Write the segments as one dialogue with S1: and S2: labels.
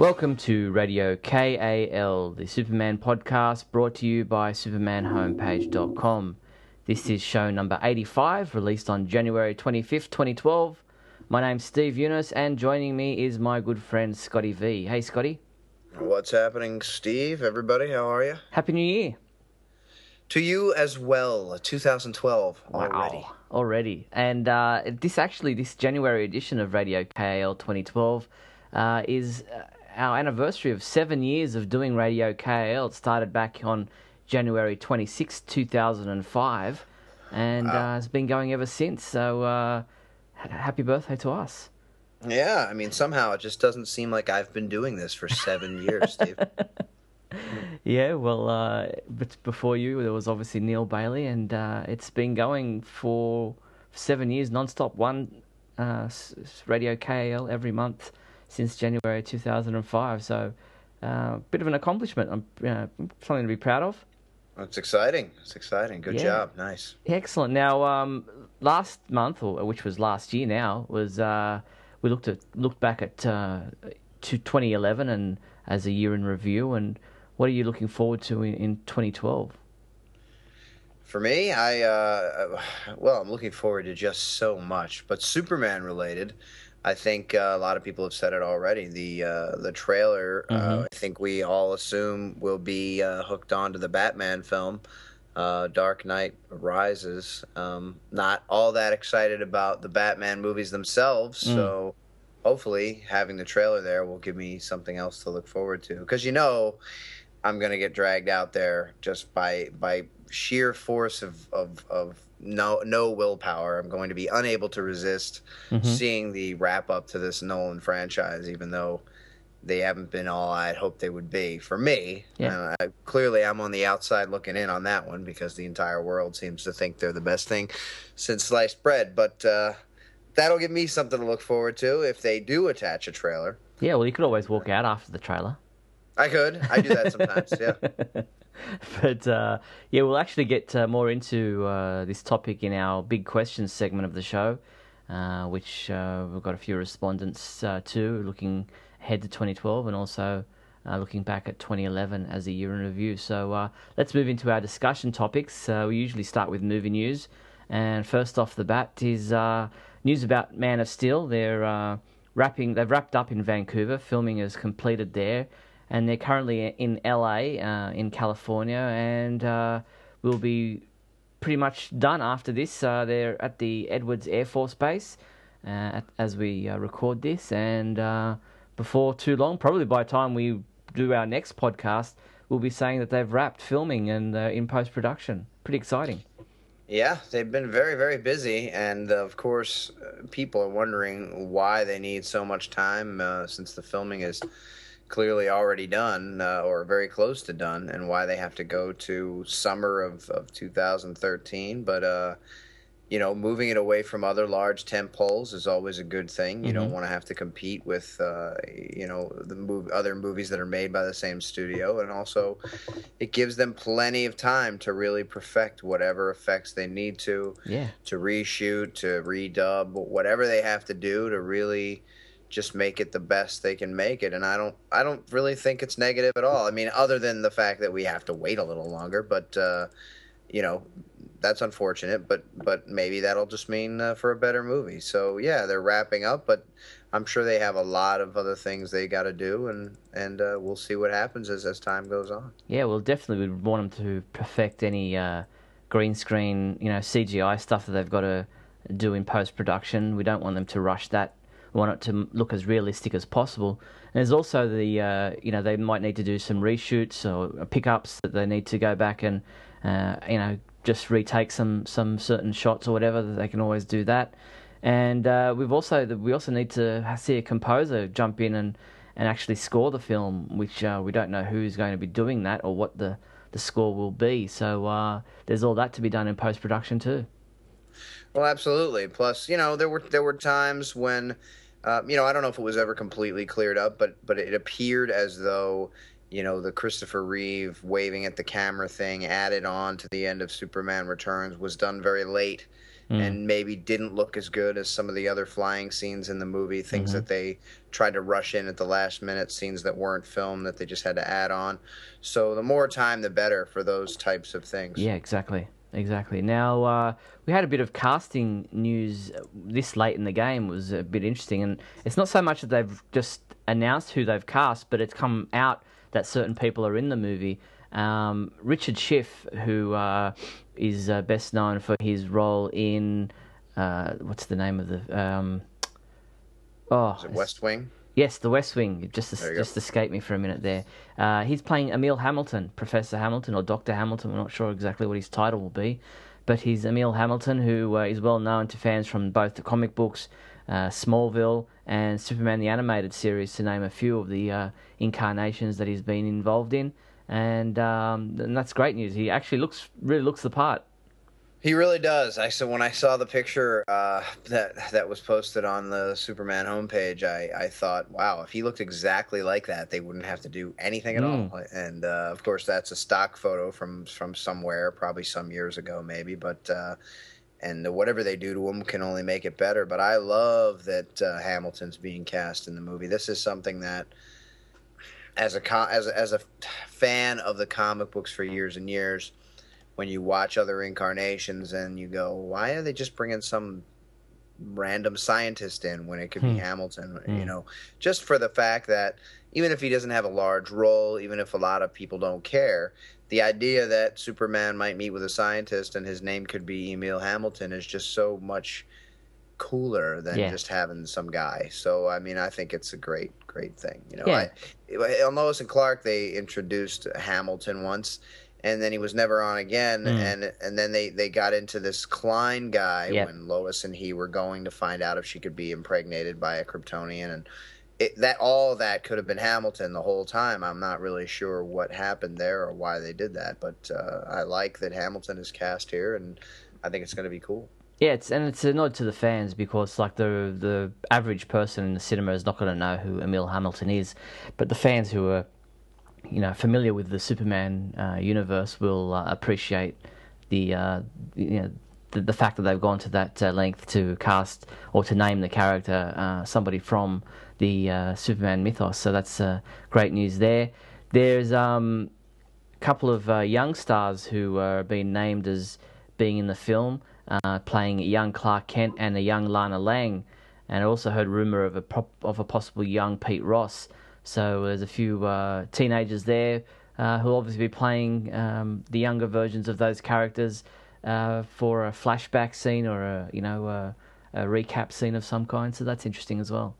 S1: Welcome to Radio KAL, the Superman podcast brought to you by SupermanHomepage.com. This is show number 85, released on January 25th, 2012. My name's Steve Younis, and joining me is my good friend Scotty V. Hey, Scotty.
S2: What's happening, Steve? Everybody, how are you?
S1: Happy New Year.
S2: To you as well, 2012 already.
S1: Wow, already. And uh, this actually, this January edition of Radio KAL 2012 uh, is uh, our anniversary of seven years of doing Radio KAL. It started back on January 26, 2005, and
S2: Wow.
S1: uh, it's been going ever since. So, uh, happy birthday to us.
S2: Yeah, I mean, somehow it just doesn't seem like I've been doing this for seven years, Steve.
S1: Yeah, well, uh, but before you, there was obviously Neal Bailey, and uh, it's been going for seven years non-stop. One uh, Radio KAL every month since January 2005. So, a uh, bit of an accomplishment. I'm uh, something to be proud of.
S2: It's exciting. It's exciting. Good
S1: Yeah.
S2: job. Nice.
S1: Excellent. Now, um, last month, or which was last year now, was uh, we looked at looked back at uh, to 2011 and as a year in review. And what are you looking forward to in, in 2012?
S2: For me, I, uh, well, I'm looking forward to just so much, but Superman related. I think uh, a lot of people have said it already. The uh, the trailer, uh,
S1: Mhm.
S2: I think we all assume will be uh, hooked onto the Batman film, uh, Dark Knight Rises. Um, not all that excited about the Batman movies themselves,
S1: Mm.
S2: so hopefully having the trailer there will give me something else to look forward to. Because you know, I'm gonna get dragged out there just by by sheer force of of, of no no willpower. I'm going to be unable to resist
S1: Mhm.
S2: seeing the wrap up to this Nolan franchise, even though they haven't been all I'd hoped they would be for me.
S1: Yeah.
S2: Uh, clearly, I'm on the outside looking in on that one because the entire world seems to think they're the best thing since sliced bread. But uh, that'll give me something to look forward to if they do attach a trailer.
S1: Yeah, well, you could always walk out after the trailer.
S2: I could. I do that sometimes. Yeah.
S1: but uh, yeah, we'll actually get uh, more into uh, this topic in our big questions segment of the show, uh, which uh, we've got a few respondents uh, to, looking ahead to 2012 and also looking back at 2011 as a year in review. So let's move into our discussion topics. We usually start with movie news, and first off the bat is news about Man of Steel. They're wrapping. They've wrapped up in Vancouver. Filming is completed there and they're currently in LA, uh, in California, and uh, will be pretty much done after this. Uh, they're at the Edwards Air Force Base uh, at, as we uh, record this, and uh, before too long, probably by the time we do our next podcast, we'll be saying that they've wrapped filming and in post production. Pretty exciting.
S2: Yeah, they've been very, very busy, and of course, people are wondering why they need so much time since the filming is clearly already done uh, or very close to done, and why they have to go to summer of, of 2013. But uh, you know, moving it away from other large tent poles is always a good thing. You don't
S1: Mhm.
S2: want to have to compete with uh, you know the move other movies that are made by the same studio, and also it gives them plenty of time to really perfect whatever effects they need to
S1: Yeah.
S2: to reshoot, to redub, whatever they have to do to really just make it the best they can make it. And I don't, I don't really think it's negative at all. I mean, other than the fact that we have to wait a little longer, but uh, you know, that's unfortunate. But but maybe that'll just mean uh, for a better movie. So yeah, they're wrapping up, but I'm sure they have a lot of other things they got to do, and and uh, we'll see what happens as as time goes on.
S1: Yeah, well, definitely would want them to perfect any uh, green screen, you know, CGI stuff that they've got to do in post production. We don't want them to rush that. Want it to look as realistic as possible. And there's also the, uh, you know, they might need to do some reshoots or pickups that they need to go back and, uh, you know, just retake some some certain shots or whatever. They can always do that. And uh, we've also we also need to see a composer jump in and, and actually score the film, which uh, we don't know who's going to be doing that or what the, the score will be. So uh, there's all that to be done in post production too.
S2: Well, absolutely. Plus, you know, there were there were times when, uh, you know, I don't know if it was ever completely cleared up, but but it appeared as though you know, the Christopher Reeve waving at the camera thing added on to the end of Superman Returns was done very late mm. and maybe didn't look as good as some of the other flying scenes in the movie, things mm-hmm. that they tried to rush in at the last minute, scenes that weren't filmed that they just had to add on. So the more time, the better for those types of things.
S1: Yeah, exactly. Exactly. Now, uh, we had a bit of casting news this late in the game was a bit interesting, and it's not so much that they've just announced who they've cast, but it's come out that certain people are in the movie. Um, Richard Schiff, who uh, is uh, best known for his role in uh, what's the name of the um,
S2: oh West Wing.
S1: Yes, The West Wing. Just just escaped me for a minute there. Uh, he's playing Emil Hamilton, Professor Hamilton or Doctor Hamilton. We're not sure exactly what his title will be, but he's Emil Hamilton, who uh, is well known to fans from both the comic books, uh, Smallville, and Superman the animated series, to name a few of the uh, incarnations that he's been involved in. And, um, and that's great news. He actually looks really looks the part.
S2: He really does. I so when I saw the picture uh, that that was posted on the Superman homepage, I, I thought, wow, if he looked exactly like that, they wouldn't have to do anything at mm. all. And uh, of course, that's a stock photo from from somewhere, probably some years ago, maybe. But uh, and whatever they do to him can only make it better. But I love that uh, Hamilton's being cast in the movie. This is something that, as a as a, as a fan of the comic books for years and years when you watch other incarnations and you go, why are they just bringing some random scientist in when it could hmm. be Hamilton? Hmm. You know, just for the fact that even if he doesn't have a large role, even if a lot of people don't care, the idea that Superman might meet with a scientist and his name could be Emil Hamilton is just so much cooler than yeah. just having some guy. So I mean, I think it's a great, great thing. You know, yeah. I, on Lois and Clark, they introduced Hamilton once, and then he was never on again. Mm. And and then they they got into this Klein guy yep. when Lois and he were going to find out if she could be impregnated by a Kryptonian, and it, that all that could have been Hamilton the whole time. I'm not really sure what happened there or why they did that, but uh, I like that Hamilton is cast here, and I think it's going to be cool.
S1: Yeah, it's and it's a nod to the fans because like the the average person in the cinema is not going to know who Emil Hamilton is, but the fans who are you know familiar with the Superman uh, universe will uh, appreciate the uh, you know the, the, fact that they've gone to that uh, length to cast or to name the character uh, somebody from the uh, Superman mythos. So that's great news there. There's um, a couple of young stars who are being named as being in the film, playing a young Clark Kent and a young Lana Lang. And I also heard rumor of a prop, of a possible young Pete Ross. So there's a few uh, teenagers there uh, who'll obviously be playing um, the younger versions of those characters uh, for a flashback scene or a you know a, a, recap scene of some kind. So that's interesting as well.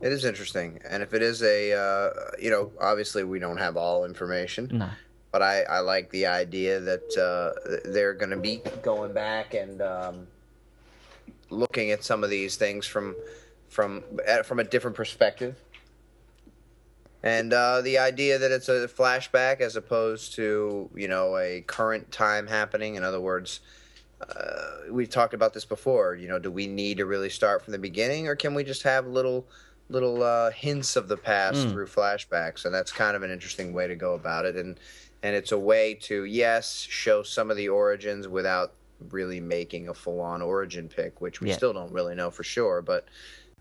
S2: It is interesting, and if it is a uh, you know obviously we don't have all information.
S1: No.
S2: But I, I like the idea that uh, they're going to be going back and um, looking at some of these things from from from a different perspective and uh, the idea that it's a flashback as opposed to you know a current time happening. In other words uh, we've talked about this before. You know do we need to really start from the beginning or can we just have little little uh, hints of the past mm. through flashbacks? And that's kind of an interesting way to go about it. And and it's a way to yes show some of the origins without really making a full-on origin pick which we yeah. still don't really know for sure. But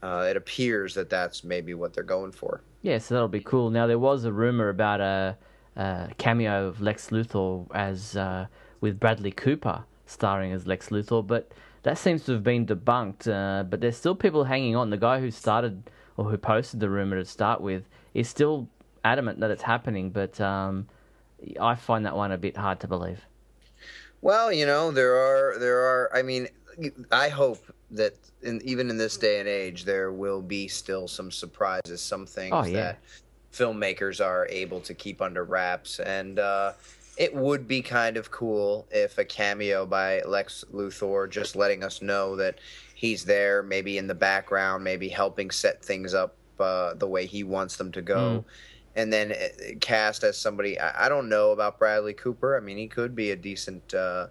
S2: uh, it appears that that's maybe what they're going for.
S1: Yeah, so that'll be cool. Now there was a rumor about a, a cameo of Lex Luthor as uh, with Bradley Cooper starring as Lex Luthor, but that seems to have been debunked. Uh, but there's still people hanging on. The guy who started or who posted the rumor to start with is still adamant that it's happening, but um, I find that one a bit hard to believe.
S2: Well, you know, there are there are. I mean, I hope that in, even in this day and age, there will be still some surprises, some things oh, yeah. that filmmakers are able to keep under wraps. And uh, it would be kind of cool if a cameo by Lex Luthor just letting us know that he's there, maybe in the background, maybe helping set things up uh, the way he wants them to go. Mm. And then uh, cast as somebody. I, I, don't know about Bradley Cooper. I mean, he could be a decent uh,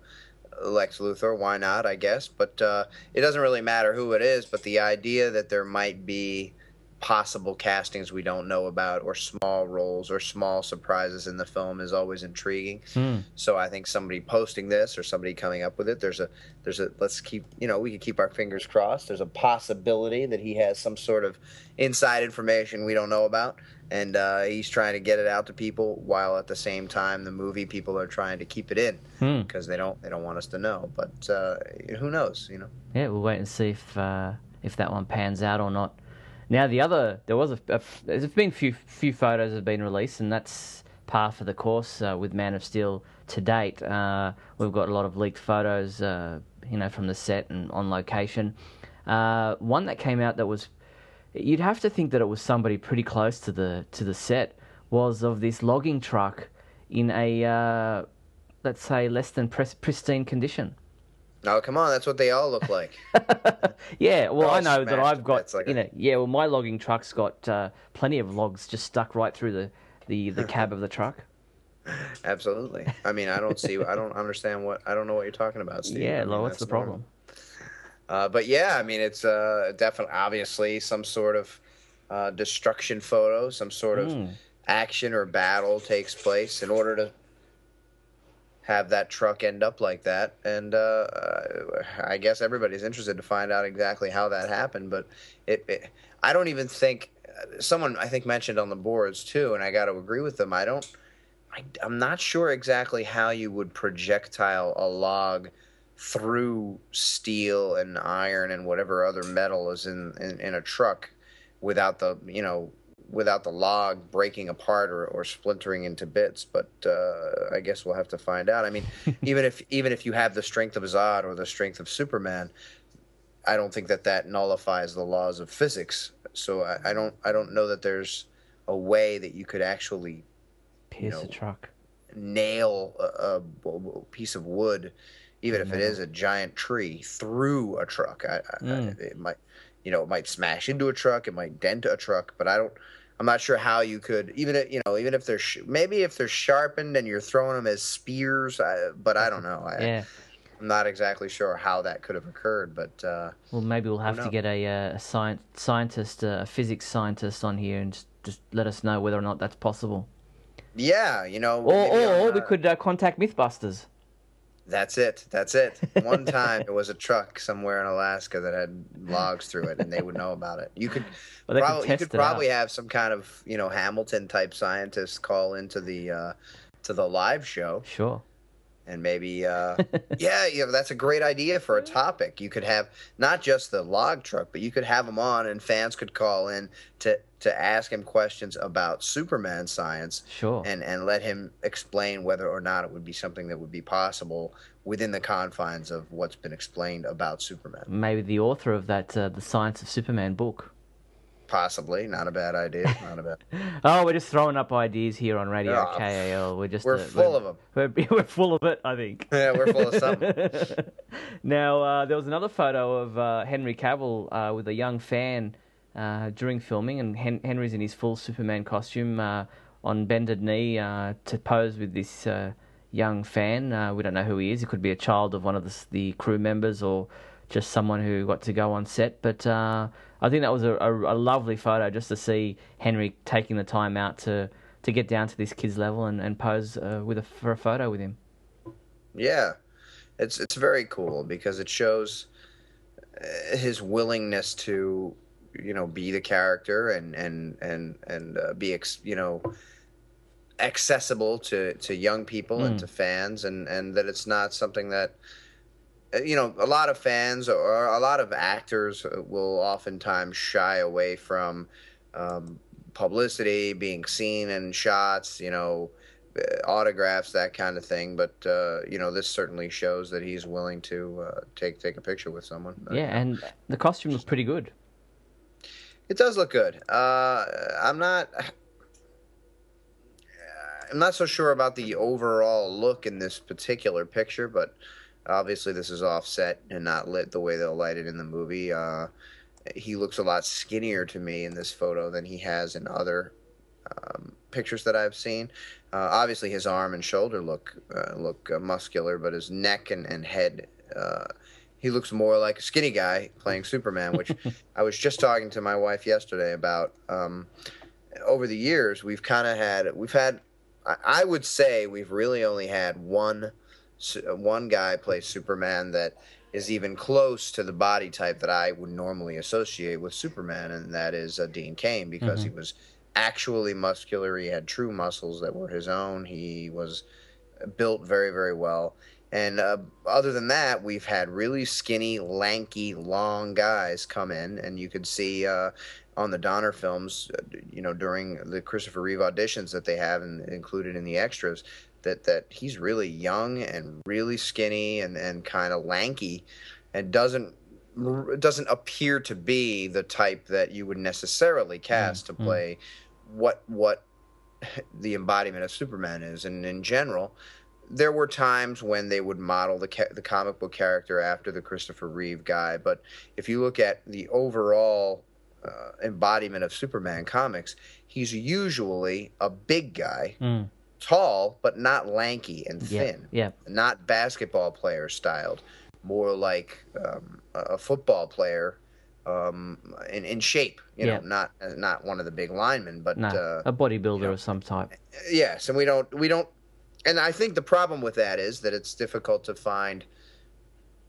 S2: Lex Luthor. Why not? I guess, but uh, it doesn't really matter who it is. But the idea that there might be possible castings we don't know about or small roles or small surprises in the film is always intriguing.
S1: Mm.
S2: So I think somebody posting this or somebody coming up with it, there's a there's a let's keep you know we can keep our fingers crossed. There's a possibility that he has some sort of inside information we don't know about, and uh, he's trying to get it out to people while at the same time the movie people are trying to keep it in
S1: Hmm.
S2: because they don't they don't want us to know. But uh, who knows? You know.
S1: Yeah, we'll wait and see if uh, if that one pans out or not. Now the other, there was a, a there's been few few photos have been released, and that's par for the course uh, with Man of Steel to date. Uh, we've got a lot of leaked photos, uh, you know, from the set and on location. Uh, one that came out that was, you'd have to think that it was somebody pretty close to the to the set, was of this logging truck in a uh, let's say less than pristine condition.
S2: Oh come on, that's what they all look like.
S1: yeah, well, I know that I've got
S2: like
S1: you
S2: a-
S1: know, yeah. Well, my logging truck's got uh, plenty of logs just stuck right through the the, the cab of the truck.
S2: Absolutely. I mean, I don't see. I don't understand what. I don't know what you're talking about, Steve.
S1: yeah,
S2: I mean,
S1: what's the problem?
S2: Uh, but yeah, I mean, it's uh, definitely, obviously, some sort of uh, destruction photo, some sort of
S1: Mm.
S2: action or battle takes place in order to have that truck end up like that. And uh, I guess everybody's interested to find out exactly how that happened. But it, it I don't even think someone I think mentioned on the boards too, and I got to agree with them. I don't. I, I'm not sure exactly how you would projectile a log through steel and iron and whatever other metal is in, in, in a truck without the you know without the log breaking apart or, or splintering into bits but uh, i guess we'll have to find out i mean even if even if you have the strength of zod or the strength of superman i don't think that that nullifies the laws of physics so i, I don't i don't know that there's a way that you could actually
S1: Pierce
S2: know,
S1: the truck.
S2: nail a, a- a piece of wood, even if it is a giant tree, through a truck. I, I,
S1: Mm.
S2: it might, you know, it might smash into a truck, it might dent a truck, but I don't. I'm not sure how you could even if- you know even if they're sh- maybe if they're sharpened and you're throwing them as spears, I, but I don't know. I,
S1: Yeah.
S2: I'm not exactly sure how that could have occurred, but uh,
S1: Well, maybe we'll have to get a, uh, a science, scientist, uh, a physics scientist on here and just, just let us know whether or not that's possible.
S2: yeah, you know,
S1: Or, or, or we
S2: uh,
S1: could uh, contact MythBusters.
S2: That's it. That's it. One time it was a truck somewhere in Alaska that had logs through it, and they would know about it. You could
S1: Well,
S2: probably you could
S1: out.
S2: probably have some kind of you know Hamilton type scientist call into the uh, to the live show,
S1: Sure.
S2: And maybe uh, yeah, yeah, that's a great idea for a topic. You could have not just the log truck, but you could have him on, and fans could call in to to ask him questions about Superman science
S1: Sure.
S2: and and let him explain whether or not it would be something that would be possible within the confines of what's been explained about Superman.
S1: Maybe the author of that, uh, the Science of Superman book.
S2: Possibly, not a bad idea. Not a bad.
S1: Oh, we're just throwing up ideas here on Radio
S2: Oh,
S1: KAL. We're just
S2: we're
S1: uh,
S2: full of 'em.
S1: We're, we're full of it, I think.
S2: Yeah, we're full of something.
S1: now, uh, there was another photo of uh, Henry Cavill uh, with a young fan uh, during filming, and Hen- Henry's in his full Superman costume uh, on bended knee uh, to pose with this uh, young fan. Uh, we don't know who he is. He could be a child of one of the, the crew members or just someone who got to go on set. But uh, I think that was a, a, a lovely photo just to see Henry taking the time out to, to get down to this kid's level and, and pose uh, with a, for a photo with him.
S2: Yeah, it's it's very cool because it shows uh, his willingness to, you know, be the character and and and and uh, be ex, you know accessible to to young people and
S1: Mm.
S2: to fans and and that it's not something that you know a lot of fans or a lot of actors will oftentimes shy away from um, publicity being seen in shots you know uh, autographs that kind of thing but uh, you know this certainly shows that he's willing to uh, take take a picture with someone
S1: Yeah, and the costume looked pretty good.
S2: It does look good. Uh, I'm not. I'm not so sure about the overall look in this particular picture, but obviously this is offset and not lit the way they'll light it in the movie. Uh, he looks a lot skinnier to me in this photo than he has in other um, pictures that I've seen. Uh, obviously, his arm and shoulder look uh, look uh, muscular, but his neck and, and head. Uh, he looks more like a skinny guy playing Superman, which I was just talking to my wife yesterday about. Um, over the years, we've kind of had we've had I would say we've really only had one one guy play Superman that is even close to the body type that I would normally associate with Superman, and that is uh, Dean Cain because mm-hmm. he was actually muscular. He had true muscles that were his own. He was built very, very well. And uh, other than that, we've had really skinny, lanky, long guys come in, and you could see uh, on the Donner films, uh, you know, during the Christopher Reeve auditions that they have and included in the extras, that that he's really young and really skinny and and kind of lanky, and doesn't doesn't appear to be the type that you would necessarily cast mm-hmm. to play what what the embodiment of Superman is. And in general, there were times when they would model the ca- the comic book character after the Christopher Reeve guy, but if you look at the overall uh, embodiment of Superman comics, he's usually a big guy, mm. Tall but not lanky and thin.
S1: Yeah,
S2: yeah. Not basketball player styled, more like um, a football player um, in, in shape. You yeah. know, not not one of the big linemen, but
S1: no, uh, a bodybuilder you know, of some type.
S2: Yes, and we don't we don't, and I think the problem with that is that it's difficult to find.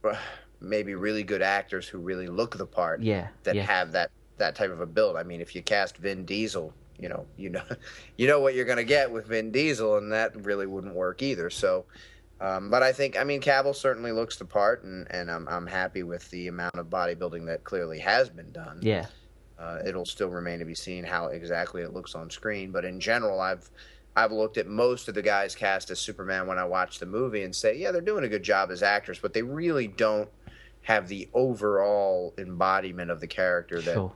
S2: Uh, maybe really good actors who really look the part
S1: yeah,
S2: that
S1: yeah.
S2: have that that type of a build. I mean, if you cast Vin Diesel, you know, you know, you know what you're going to get with Vin Diesel, and that really wouldn't work either. So, um, but I think, I mean, Cavill certainly looks the part, and and I'm I'm happy with the amount of bodybuilding that clearly has been done.
S1: Yeah.
S2: Uh, it'll still remain to be seen how exactly it looks on screen, but in general, I've I've looked at most of the guys cast as Superman when I watch the movie and say, yeah, they're doing a good job as actors, but they really don't have the overall embodiment of the character that
S1: sure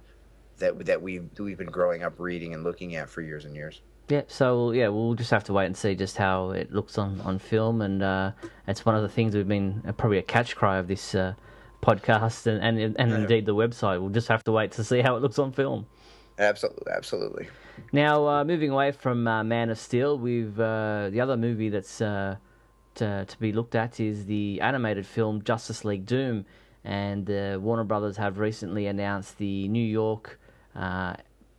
S2: that that we've we've been growing up reading and looking at for years and years.
S1: Yeah, so yeah, we'll just have to wait and see just how it looks on, on film, and uh, it's one of the things we've been uh, probably a catch cry of this uh, podcast and and, and yeah. indeed the website. We'll just have to wait to see how it looks on film.
S2: Absolutely, absolutely.
S1: Now, uh, moving away from uh, Man of Steel, we've uh, the other movie that's to, to be looked at is the animated film Justice League Doom, and Warner Brothers have recently announced the New York uh,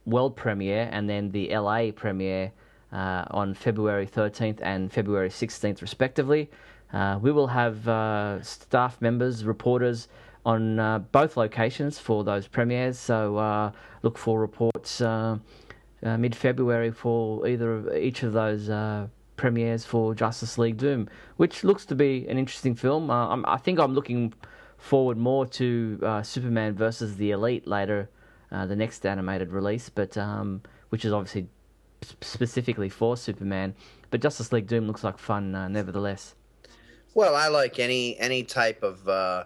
S1: world premiere and then the LA premiere uh, on February 13th and February 16th, respectively. Uh, we will have uh, staff members, reporters on uh, both locations for those premieres, so uh, look for reports mid February for either of each of those premieres for Justice League Doom, which looks to be an interesting film. i think I'm looking forward more to Superman versus the Elite later uh, the next animated release, but um, which is obviously specifically for Superman. But Justice League Doom looks like fun, uh, nevertheless.
S2: Well, I like any any type of uh,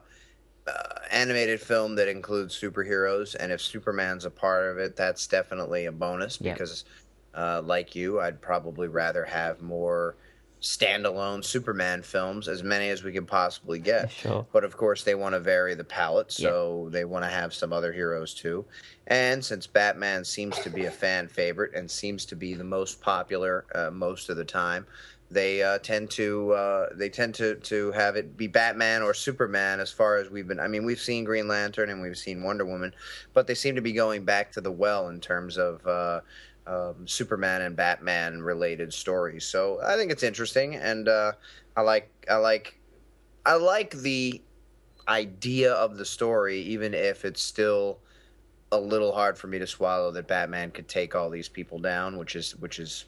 S2: uh, animated film that includes superheroes, and if Superman's a part of it, that's definitely a bonus. Because, uh, like you, I'd probably rather have more standalone Superman films, as many as we can possibly get.
S1: Sure.
S2: But of course, they want to vary the palette, so yeah. they want to have some other heroes too. And since Batman seems to be a fan favorite and seems to be the most popular uh, most of the time, they uh, tend to uh, they tend to to have it be Batman or Superman. As far as we've been, I mean, we've seen Green Lantern and we've seen Wonder Woman, but they seem to be going back to the well in terms of uh, um, Superman and Batman related stories. So I think it's interesting, and uh, I like I like I like the idea of the story, even if it's still a little hard for me to swallow that Batman could take all these people down, which is which is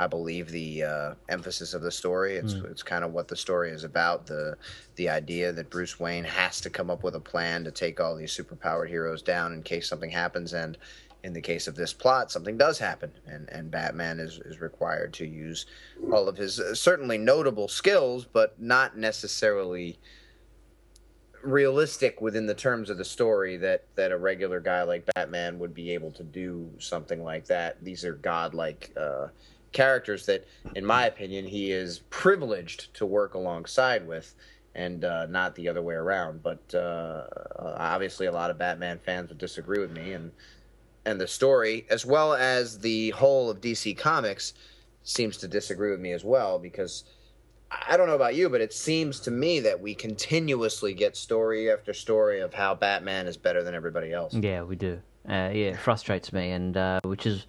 S2: I believe the uh, emphasis of the story. It's mm. it's kind of what the story is about. The the idea that Bruce Wayne has to come up with a plan to take all these superpowered heroes down in case something happens, and in the case of this plot, something does happen, and, and Batman is, is required to use all of his uh, certainly notable skills, but not necessarily realistic within the terms of the story that, that a regular guy like Batman would be able to do something like that. These are godlike uh, characters that, in my opinion, he is privileged to work alongside with. And uh, not the other way around, but uh, obviously a lot of Batman fans would disagree with me, and and the story, as well as the whole of DC Comics, seems to disagree with me as well because I don't know about you, but it seems to me that we continuously get story after story of how Batman is better than everybody else.
S1: Yeah, we do. Uh, yeah, it frustrates me, and uh, which is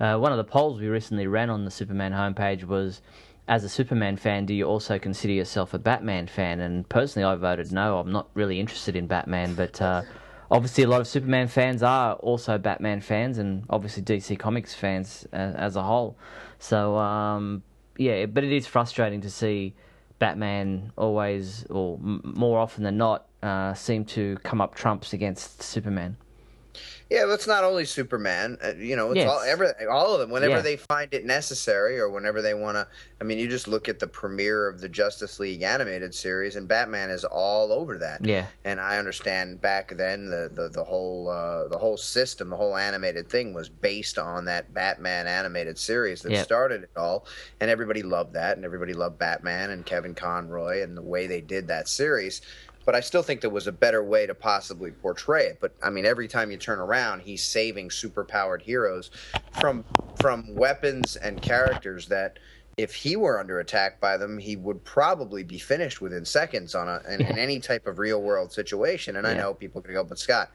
S1: uh, one of the polls we recently ran on the Superman homepage was, as a Superman fan, do you also consider yourself a Batman fan? And personally, I voted no. I'm not really interested in Batman, but uh, obviously, a lot of Superman fans are also Batman fans, and obviously DC Comics fans as, as a whole. So, um, yeah, but it is frustrating to see Batman always, or m- more often than not, uh, seem to come up trumps against Superman.
S2: Yeah, that's not only Superman. Uh, you know, it's
S1: Yes.
S2: all every, all of them. Whenever
S1: Yeah.
S2: they find it necessary, or whenever they want to. I mean, you just look at the premiere of the Justice League animated series, and Batman is all over that.
S1: Yeah,
S2: And I understand back then the the, the whole uh, the whole system, the whole animated thing was based on that Batman animated series that
S1: Yep.
S2: started it all, and everybody loved that, and everybody loved Batman and Kevin Conroy and the way they did that series. But I still think there was a better way to possibly portray it. But I mean, every time you turn around, he's saving superpowered heroes from from weapons and characters that if he were under attack by them, he would probably be finished within seconds on a in, in any type of real world situation. And I know people could go, but Scott,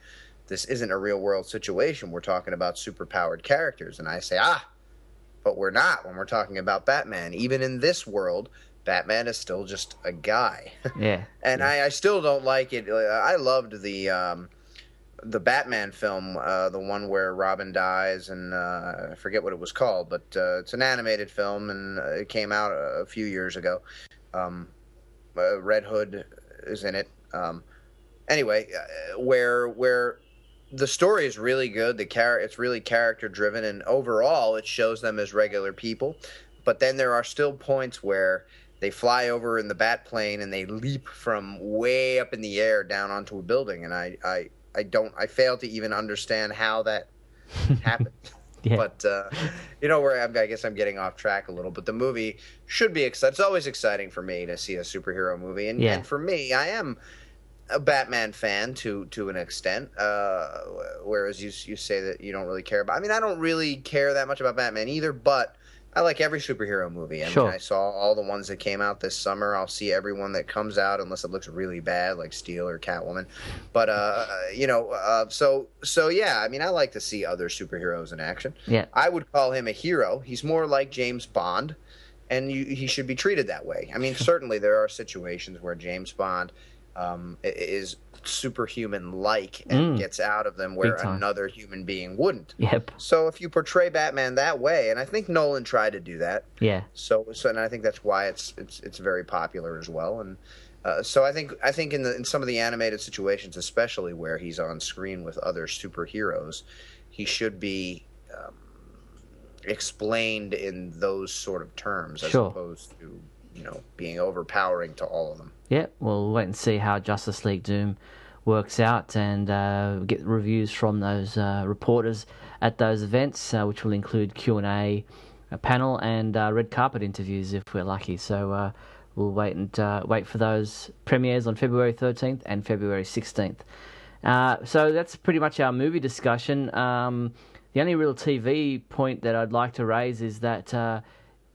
S2: this isn't a real world situation. We're talking about superpowered characters, and I say, ah, but we're not when we're talking about Batman. Even in this world, Batman is still just a guy.
S1: yeah,
S2: and I, I still don't like it. I loved the um, the Batman film, uh, the one where Robin dies, and uh, I forget what it was called, but uh, it's an animated film, and uh, it came out a, a few years ago. Um, uh, Red Hood is in it. Um, anyway, uh, where where the story is really good, the char- it's really character driven, and overall, it shows them as regular people. But then there are still points where they fly over in the bat plane and they leap from way up in the air down onto a building and i i, I don't i fail to even understand how that happened
S1: yeah,
S2: but uh, you know where I'm, i guess i'm getting off track a little but the movie should be exciting it's always exciting for me to see a superhero movie and,
S1: Yeah.
S2: and for me i am a Batman fan to to an extent, uh, whereas you you say that you don't really care about. I mean, I don't really care that much about Batman either, but I like every superhero movie. I
S1: Sure.
S2: mean, I saw all the ones that came out this summer. I'll see every one that comes out unless it looks really bad, like Steel or Catwoman. But uh, you know, uh, so so yeah. I mean, I like to see other superheroes in action.
S1: yeah,
S2: I would call him a hero. He's more like James Bond, and you, he should be treated that way. I mean, certainly there are situations where James Bond um, i- is superhuman-like and
S1: Mm.
S2: gets out of them where another human being wouldn't.
S1: yep,
S2: So if you portray Batman that way, and I think Nolan tried to do that,
S1: yeah,
S2: so so and I think that's why it's it's it's very popular as well. And uh, so I think I think in the in some of the animated situations, especially where he's on screen with other superheroes, he should be um, explained in those sort of terms as
S1: Sure.
S2: opposed to you know being overpowering to all of them.
S1: yeah. We'll wait and see how Justice League Doom works out and uh, get reviews from those uh, reporters at those events, uh, which will include Q and A, a panel, and uh, red carpet interviews if we're lucky. So uh, we'll wait and uh, wait for those premieres on February thirteenth and February sixteenth. Uh, so that's pretty much our movie discussion. Um, the only real TV point that I'd like to raise is that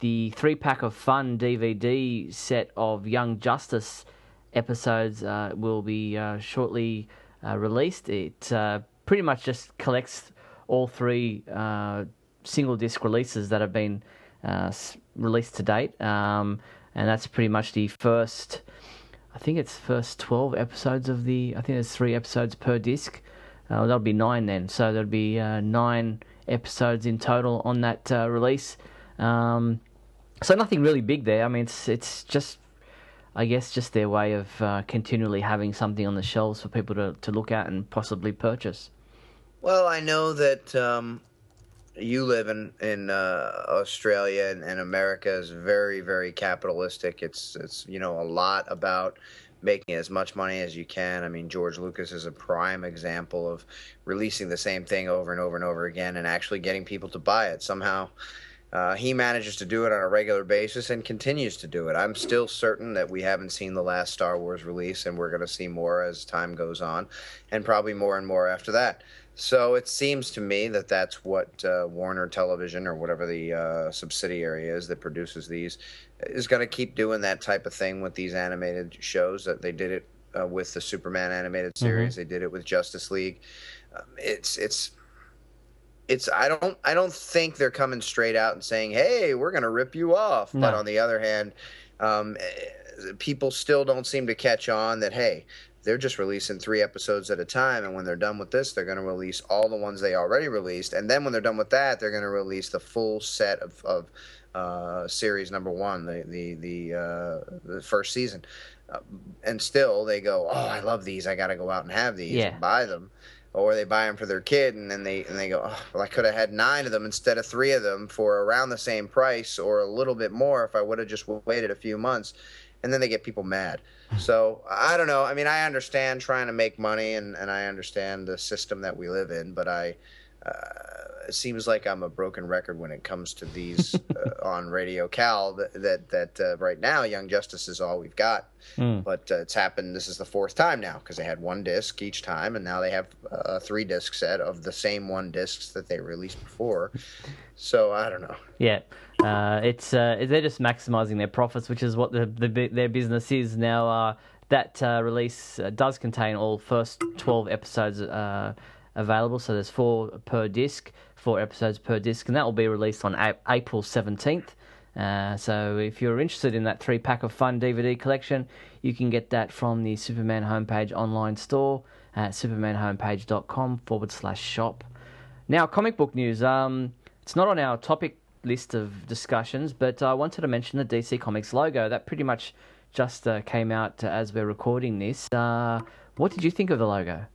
S1: the three pack of fun DVD set of Young Justice episodes uh, will be uh, shortly uh, released. It uh, pretty much just collects all three uh, single disc releases that have been uh, released to date, um, and that's pretty much the first. I think it's first twelve episodes of the. I think there's three episodes per disc. That'll be nine then. So there'll be nine episodes in total on that release. Um, so nothing really big there. I mean, it's it's just, I guess, just their way of uh, continually having something on the shelves for people to, to look at and possibly purchase.
S2: Well, I know that um, you live in in uh, Australia and, and America is very very capitalistic. It's it's you know a lot about making as much money as you can. I mean, George Lucas is a prime example of releasing the same thing over and over and over again and actually getting people to buy it. Somehow, uh, he manages to do it on a regular basis and continues to do it. I'm still certain that we haven't seen the last Star Wars release, and we're going to see more as time goes on, and probably more and more after that. So it seems to me that that's what uh, Warner Television or whatever the uh, subsidiary is that produces these is going to keep doing that type of thing with these animated shows. That they did it uh, with the Superman animated
S1: Mm-hmm.
S2: series. They did it with Justice League. Um, it's it's it's I don't I don't think they're coming straight out and saying, "Hey, we're going to rip you off." But on the other hand, um, eh, people still don't seem to catch on that. Hey, they're just releasing three episodes at a time, and when they're done with this, they're going to release all the ones they already released, and then when they're done with that, they're going to release the full set of, of uh, series number one, the the the, uh, the first season. Uh, and still, they go, "Oh, I love these! I got to go out and have these
S1: Yeah.
S2: and buy them." Or they buy them for their kid, and then they and they go, oh, "Well, I could have had nine of them instead of three of them for around the same price, or a little bit more if I would have just waited a few months." And then they get people mad. So I don't know. I mean, I understand trying to make money, and, and I understand the system that we live in, but I uh, it seems like I'm a broken record when it comes to these uh, on Radio KAL. That that, that uh, right now, Young Justice is all we've got,
S1: Mm.
S2: but uh, it's happened. This is the fourth time now because they had one disc each time, and now they have a three disc set of the same one discs that they released before. So I don't know.
S1: Yeah, uh, it's uh, they're just maximizing their profits, which is what the, the their business is now. Uh, that uh, release uh, does contain all first twelve episodes uh, available, so there's four per disc, four episodes per disc, and that will be released on a- April seventeenth. Uh, so if you're interested in that three pack of fun DVD collection, you can get that from the Superman homepage online store at supermanhomepage.com forward slash shop. Now, comic book news. Um, it's not on our topic list of discussions, but I wanted to mention the DC Comics logo. That pretty much just uh, came out as we're recording this. Uh, what did you think of the logo?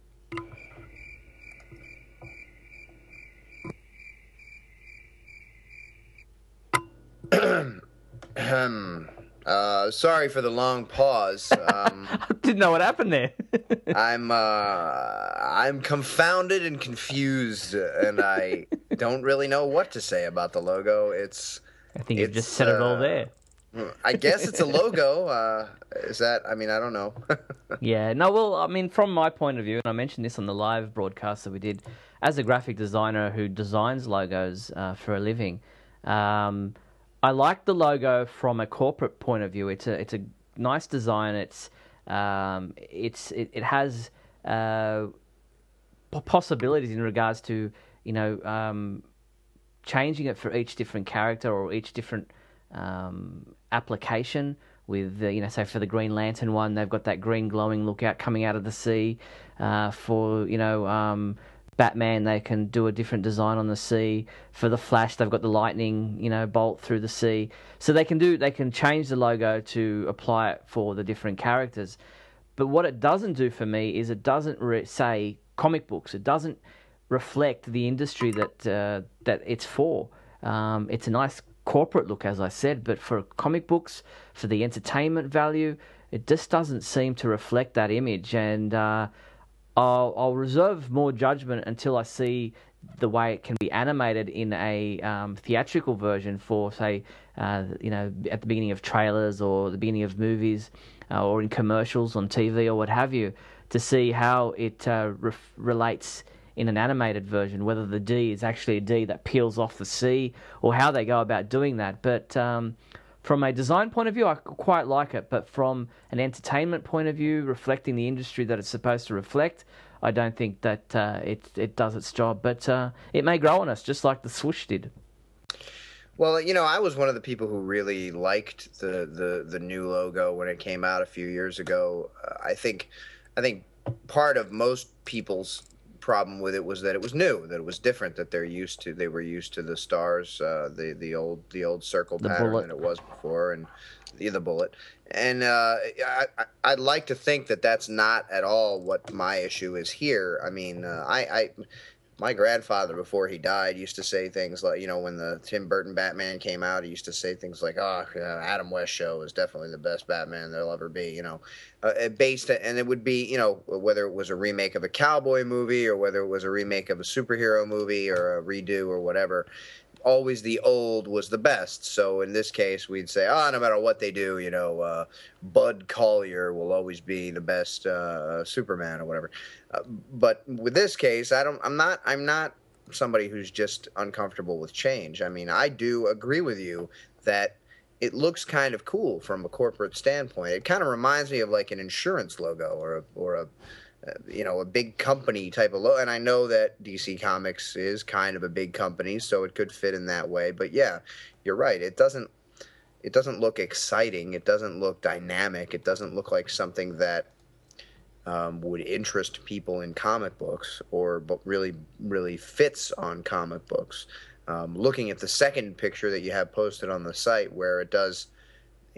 S2: uh, sorry for the long pause. Um,
S1: I didn't know what happened there.
S2: I'm uh, I'm confounded and confused, and I don't really know what to say about the logo. It's
S1: I think you've just said it all
S2: uh,
S1: there.
S2: I guess it's a logo. Uh, is that? I mean, I don't know.
S1: Yeah, no, well, I mean, from my point of view, and I mentioned this on the live broadcast that we did, as a graphic designer who designs logos uh, for a living, um, I like the logo from a corporate point of view. It's a it's a nice design. It's um, it's it, it has uh, possibilities in regards to you know um, changing it for each different character or each different um, application. With you know, say for the Green Lantern one, they've got that green glowing lookout coming out of the C. Uh, for you know, um, Batman, they can do a different design on the C. For the Flash, they've got the lightning, you know, bolt through the C. So they can do, they can change the logo to apply it for the different characters. But what it doesn't do for me is it doesn't re- say comic books. It doesn't reflect the industry that uh, that it's for. Um, it's a nice corporate look, as I said, but for comic books, for the entertainment value, it just doesn't seem to reflect that image. And uh, I'll, I'll reserve more judgment until I see the way it can be animated in a um, theatrical version for, say, uh, you know, at the beginning of trailers or the beginning of movies uh, or in commercials on TV or what have you, to see how it uh, relates in an animated version, whether the D is actually a D that peels off the C or how they go about doing that. But um, from a design point of view, I quite like it. But from an entertainment point of view, reflecting the industry that it's supposed to reflect, I don't think that uh, it it does its job. But uh, it may grow on us, just like the swoosh did.
S2: Well, you know, I was one of the people who really liked the the the new logo when it came out a few years ago. Uh, I think, I think part of most people's problem with it was that it was new, that it was different, that they're used to. They were used to the stars, uh, the the old the old circle
S1: The
S2: pattern
S1: bullet.
S2: that it was before, and the the bullet. And uh, I, I- I'd like to think that that's not at all what my issue is here. I mean, uh, I, I my grandfather before he died used to say things like you know when the tim burton batman came out he used to say things like oh adam west show is definitely the best batman there'll ever be you know uh, uh, based and it would be you know whether it was a remake of a cowboy movie or whether it was a remake of a superhero movie or a redo or whatever always the old was the best. So in this case, we'd say, ah, oh, no matter what they do, you know, uh, Bud Collyer will always be the best uh, Superman or whatever. Uh, but with this case, I don't. I'm not. I'm not somebody who's just uncomfortable with change. I mean, I do agree with you that it looks kind of cool from a corporate standpoint. It kind of reminds me of like an insurance logo or a, or a uh, you know a big company type of logo. And I know that DC Comics is kind of a big company, so it could fit in that way. But yeah, you're right. It doesn't it doesn't look exciting. It doesn't look dynamic. It doesn't look like something that um, would interest people in comic books or but really really fits on comic books. Um, looking at the second picture that you have posted on the site, where it does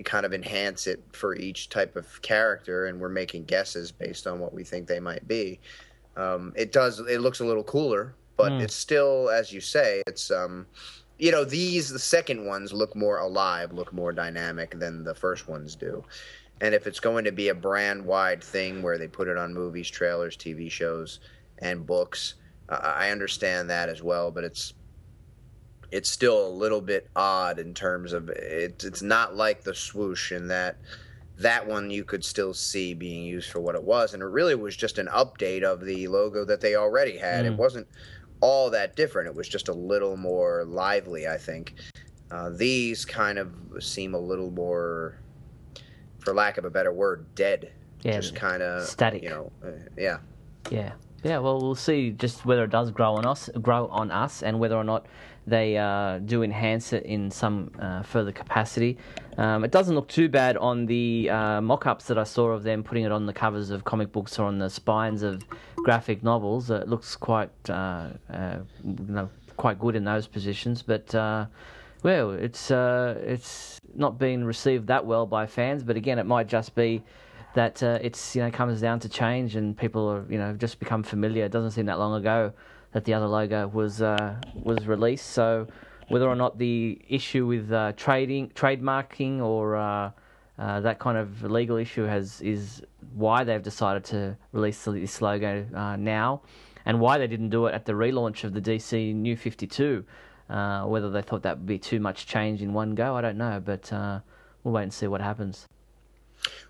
S2: kind of enhance it for each type of character, and we're making guesses based on what we think they might be. Um, it does. It looks a little cooler, but mm. it's still, as you say, it's um, you know, these the second ones look more alive, look more dynamic than the first ones do. And if it's going to be a brand wide thing where they put it on movies, trailers, TV shows, and books, uh, I understand that as well. But it's it's still a little bit odd in terms of it, it's not like the swoosh in that that one you could still see being used for what it was. And it really was just an update of the logo that they already had. Mm. it wasn't all that different. It was just a little more lively i think. Uh, these kind of seem a little more for lack of a better word dead.
S1: Yeah,
S2: just kind of
S1: static.
S2: you know uh, yeah.
S1: Yeah. Yeah well we'll see just whether it does grow on us grow on us and whether or not they uh, do enhance it in some uh, further capacity. Um, it doesn't look too bad on the uh, mock ups that I saw of them putting it on the covers of comic books or on the spines of graphic novels. it looks quite, uh, uh, you know, quite good in those positions. But, uh, well, it's, it's not been received that well by fans. But again, it might just be that it's, you know, comes down to change and people are, you know, just become familiar. It doesn't seem that long ago that the other logo was uh, was released. So whether or not the issue with uh, trading, trademarking, or uh, uh, that kind of legal issue has is why they've decided to release this logo uh, now, and why they didn't do it at the relaunch of the DC New Fifty Two. Uh, whether they thought that would be too much change in one go, I don't know, but we'll wait and see what happens.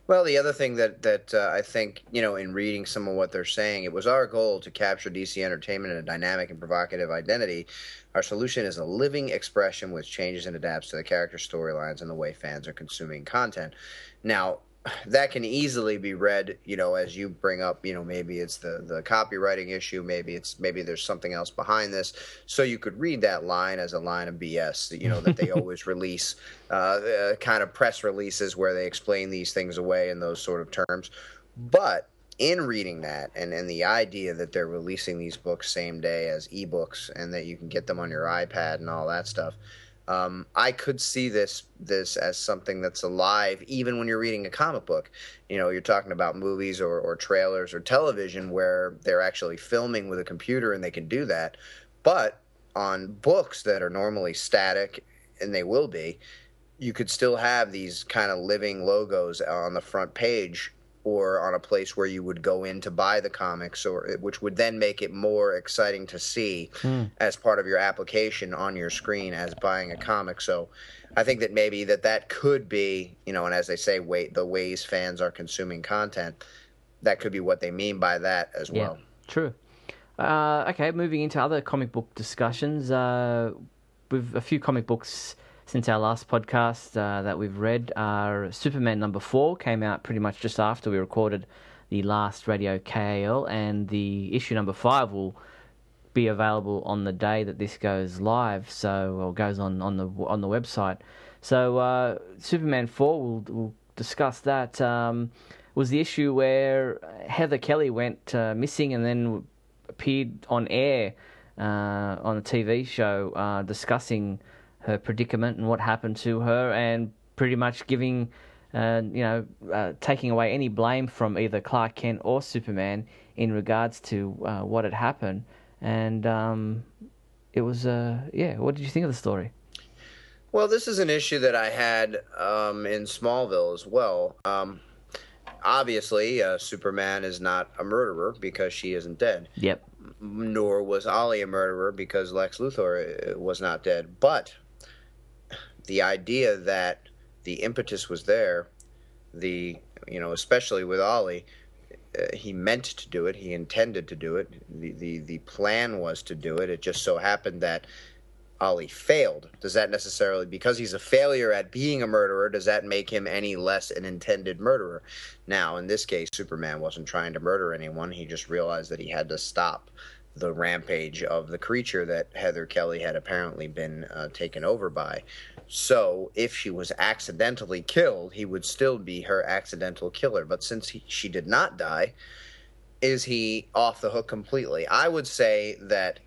S2: Well, the other thing that that uh, I think you know, in reading some of what they're saying, it was our goal to capture DC Entertainment in a dynamic and provocative identity. Our solution is a living expression which changes and adapts to the character storylines and the way fans are consuming content. Now, that can easily be read, you know, as you bring up, you know, maybe it's the the copywriting issue, maybe it's maybe there's something else behind this. So you could read that line as a line of BS, you know, that they always release uh, uh, kind of press releases where they explain these things away in those sort of terms. But in reading that and, and the idea that they're releasing these books same day as ebooks and that you can get them on your iPad and all that stuff, um, I could see this this as something that's alive, even when you're reading a comic book. You know, you're talking about movies or, or trailers or television where they're actually filming with a computer and they can do that. But on books that are normally static, and they will be, you could still have these kind of living logos on the front page or on a place where you would go in to buy the comics or which would then make it more exciting to see mm. as part of your application on your screen as buying a comic. So i think that maybe that that could be you know and as they say wait the ways fans are consuming content that could be what they mean by that as well.
S1: Yeah, true. Uh, okay moving into other comic book discussions uh, with a few comic books since our last podcast uh, that we've read. Our Superman number four came out pretty much just after we recorded the last Radio KAL, and the issue number five will be available on the day that this goes live, so or goes on on the on the website. So uh, Superman four, we'll, we'll discuss that. Um, was the issue where Heather Kelly went uh, missing and then appeared on air uh, on a TV show uh, discussing her predicament and what happened to her, and pretty much giving, uh, you know, uh, taking away any blame from either Clark Kent or Superman in regards to uh, what had happened. And um, it was, uh, yeah. What did you think of the story?
S2: Well, this is an issue that I had um, in Smallville as well. Um, obviously, uh, Superman is not a murderer because she isn't dead.
S1: Yep.
S2: nor was Ollie a murderer because Lex Luthor uh, was not dead. But the idea that the impetus was there, the you know, especially with Ollie, uh, he meant to do it. He intended to do it. The, the the plan was to do it. It just so happened that Ollie failed. Does that necessarily, because he's a failure at being a murderer, does that make him any less an intended murderer? Now, in this case, Superman wasn't trying to murder anyone. He just realized that he had to stop the rampage of the creature that Heather Kelly had apparently been uh, taken over by. So, if she was accidentally killed, he would still be her accidental killer. But since he, she did not die, is he off the hook completely? I would say that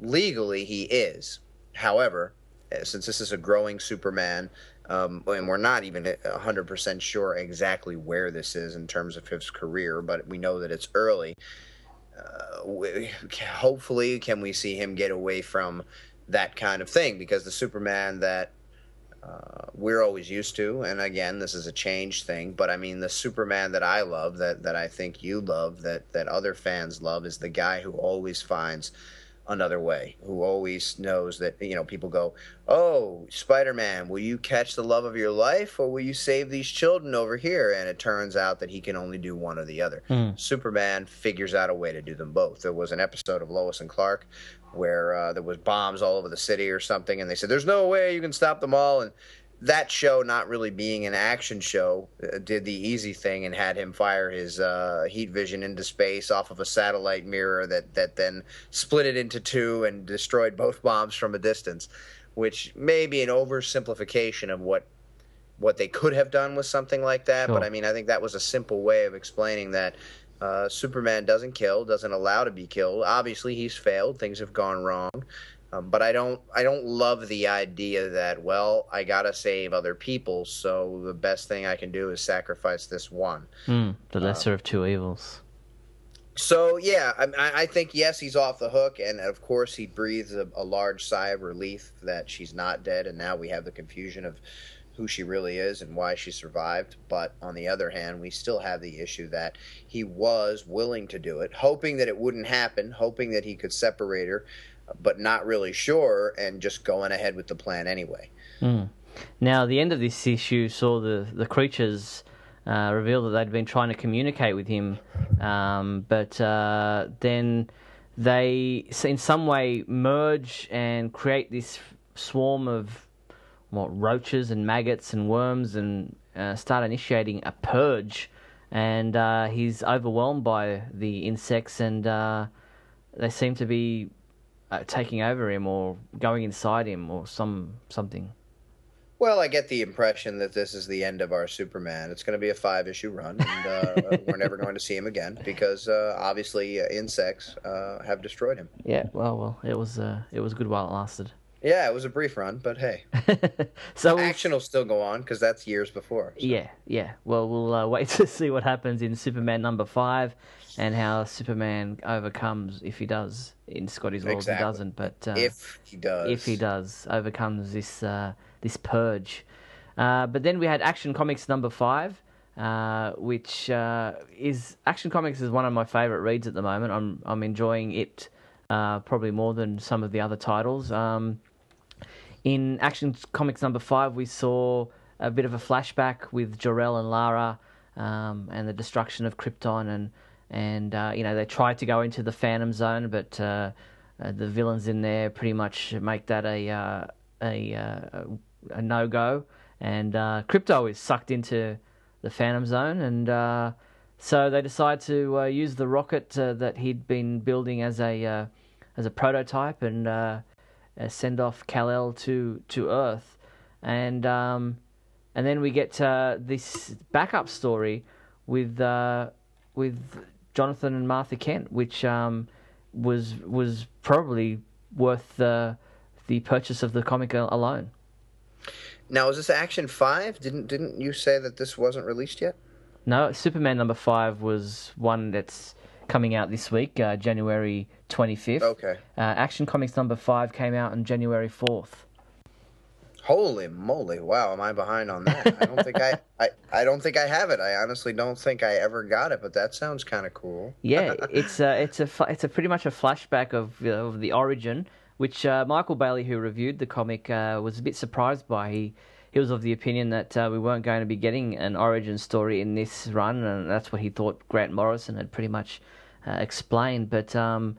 S2: legally he is. However, uh, since this is a growing Superman, um, and we're not even 100% sure exactly where this is in terms of his career, but we know that it's early. Uh, hopefully, can we see him get away from that kind of thing? Because the Superman that uh, we're always used to, and again, this is a change thing, but I mean, the Superman that I love, that, that I think you love, that, that other fans love, is the guy who always finds another way, who always knows that, you know, people go, Oh, Spider Man, will you catch the love of your life or will you save these children over here? And it turns out that he can only do one or the other. Mm. Superman figures out a way to do them both. There was an episode of Lois and Clark where uh, there was bombs all over the city or something, and they said, There's no way you can stop them all. And that show, not really being an action show, uh, did the easy thing and had him fire his uh, heat vision into space off of a satellite mirror that, that then split it into two and destroyed both bombs from a distance, which may be an oversimplification of what what they could have done with something like that. Sure. But I mean, I think that was a simple way of explaining that uh, Superman doesn't kill, doesn't allow to be killed. Obviously, he's failed; things have gone wrong. Um, but I don't I don't love the idea that well I gotta save other people so the best thing I can do is sacrifice this one.
S1: Mm, the lesser uh, of two evils.
S2: So yeah, I, I, think yes he's off the hook, and of course he breathes a, a large sigh of relief that she's not dead, and now we have the confusion of who she really is and why she survived. But on the other hand, we still have the issue that he was willing to do it, hoping that it wouldn't happen, hoping that he could separate her but not really sure and just going ahead with the plan anyway.
S1: Mm. Now, the end of this issue saw the, the creatures uh, reveal that they'd been trying to communicate with him, um, but uh, then they, in some way, merge and create this swarm of what roaches and maggots and worms and uh, start initiating a purge. And uh, he's overwhelmed by the insects, and uh, they seem to be uh, taking over him or going inside him or some something.
S2: Well, I get the impression that this is the end of our Superman. It's going to be a five issue run, and uh, we're never going to see him again because uh, obviously uh, insects uh, have destroyed him.
S1: Yeah, well, well, it was uh, it was good while it lasted.
S2: Yeah, it was a brief run, but hey. so action will still go on because that's years before.
S1: So. Yeah, yeah. Well, we'll uh, wait to see what happens in Superman number five and how Superman overcomes, if he does, in Scotty's World, exactly. he doesn't, but
S2: uh, if he does,
S1: if he does, overcomes this uh, this purge. Uh, but then we had Action Comics number five. Uh, which uh, is Action Comics is one of my favorite reads at the moment. I'm I'm enjoying it probably more than some of the other titles. Um, in Action Comics number five, we saw a bit of a flashback with Jor-El and Lara um, and the destruction of Krypton, and and uh, you know they tried to go into the Phantom Zone, but uh, uh, the villains in there pretty much make that a uh, a, uh, a no go, and uh, Krypto is sucked into the Phantom Zone, and so they decide to use the rocket that he'd been building as a as a prototype and uh, send off Kal El to to Earth, and um, and then we get uh, this backup story with uh, with Jonathan and Martha Kent, which um, was was probably worth the the purchase of the comic alone.
S2: Now, is this Action Five? Didn't didn't you say that this wasn't released yet?
S1: No, Superman number five was one that's coming out this week, uh, January 25th.
S2: Okay.
S1: Uh, Action Comics number 5 came out on January 4th.
S2: Holy moly! Wow, am I behind on that? I don't think I, I, I don't think I have it. I honestly don't think I ever got it, but that sounds kind of cool.
S1: yeah, it's a, it's a, it's a pretty much a flashback of, of the origin, which uh, Michael Bailey, who reviewed the comic, uh, was a bit surprised by. He he was of the opinion that uh, we weren't going to be getting an origin story in this run, and that's what he thought Grant Morrison had pretty much uh, explained. But um,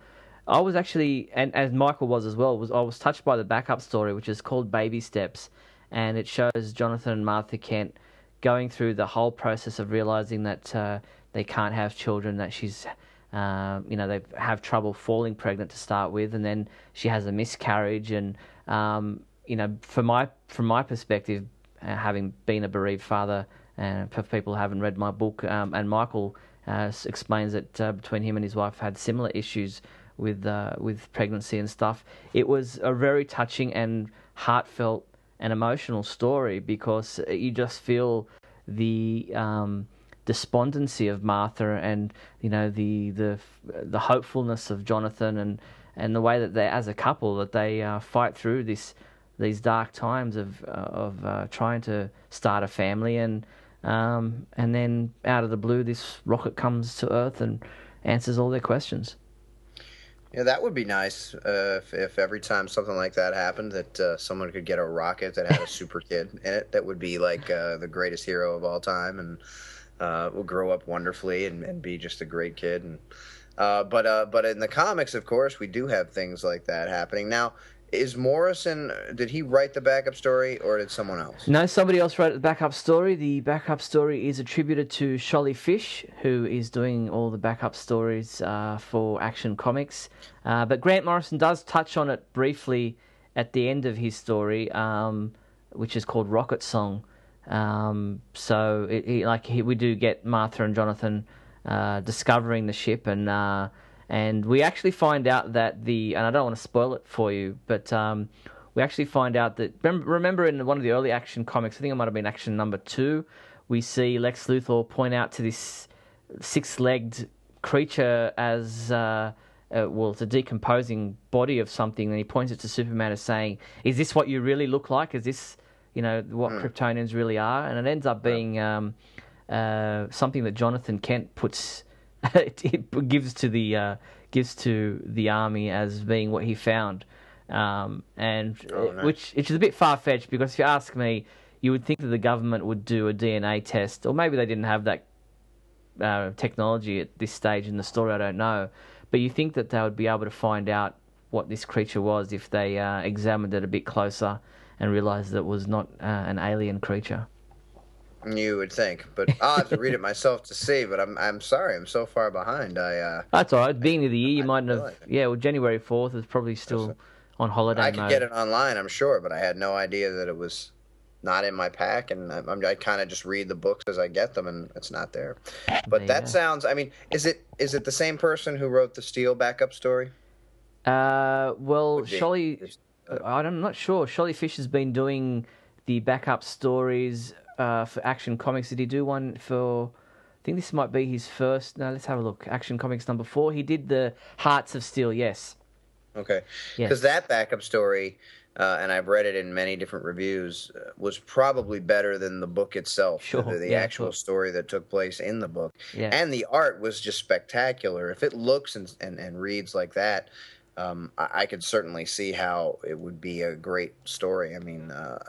S1: I was actually, and as Michael was as well, was I was touched by the backup story, which is called Baby Steps, and it shows Jonathan and Martha Kent going through the whole process of realizing that uh, they can't have children, that she's, uh, you know, they have trouble falling pregnant to start with, and then she has a miscarriage, and um, you know, from my from my perspective, uh, having been a bereaved father, and for people who haven't read my book, um, and Michael uh, explains that uh, between him and his wife had similar issues with uh, with pregnancy and stuff. It was a very touching and heartfelt and emotional story because you just feel the um, despondency of Martha and you know the the the hopefulness of Jonathan and and the way that they as a couple that they uh, fight through this these dark times of uh, of uh, trying to start a family and um, and then out of the blue this rocket comes to Earth and answers all their questions.
S2: Yeah, that would be nice uh, if, if every time something like that happened, that uh, someone could get a rocket that had a super kid in it. That would be like uh, the greatest hero of all time, and uh, will grow up wonderfully and, and be just a great kid. And uh, but uh, but in the comics, of course, we do have things like that happening now is Morrison? Did he write the backup story, or did someone else?
S1: No, somebody else wrote the backup story. The backup story is attributed to Sholly Fisch, who is doing all the backup stories uh, for Action Comics. Uh, but Grant Morrison does touch on it briefly at the end of his story, um, which is called Rocket Song. Um, so, it, it, like he, we do get Martha and Jonathan uh, discovering the ship and uh, and we actually find out that the and I don't want to spoil it for you, but um, we actually find out that remember in one of the early action comics, I think it might have been action number two, we see Lex Luthor point out to this six-legged creature as uh, uh, well, it's a decomposing body of something, and he points it to Superman as saying, "Is this what you really look like? Is this, you know, what mm. Kryptonians really are?" And it ends up being um, uh, something that Jonathan Kent puts it gives to the uh, gives to the army as being what he found, um, and oh, nice. which which is a bit far fetched because if you ask me, you would think that the government would do a DNA test, or maybe they didn't have that uh, technology at this stage in the story. I don't know, but you think that they would be able to find out what this creature was if they uh, examined it a bit closer and realized that it was not uh, an alien creature.
S2: You would think, but I'll have to read it myself to see. But I'm I'm sorry, I'm so far behind. I uh,
S1: that's all right. Beginning of the year, you might have. Yeah, well, January fourth is probably still on holiday.
S2: I could get it online, I'm sure, but I had no idea that it was not in my pack, and I, I kind of just read the books as I get them, and it's not there. But that sounds. I mean, is it is it the same person who wrote the Steel backup story?
S1: Uh, well, Sholly, I'm not sure. Sholly Fisch has been doing the backup stories uh, for Action Comics. Did he do one for? I think this might be his first. No, let's have a look. Action Comics number four. He did the Hearts of Steel. Yes.
S2: Okay. Because yes. that backup story, uh, and I've read it in many different reviews, uh, was probably better than the book itself.
S1: Sure.
S2: The, the
S1: yeah,
S2: actual
S1: sure.
S2: story that took place in the book.
S1: Yeah.
S2: And the art was just spectacular. If it looks and, and, and reads like that, um, I, I, could certainly see how it would be a great story. I mean, uh,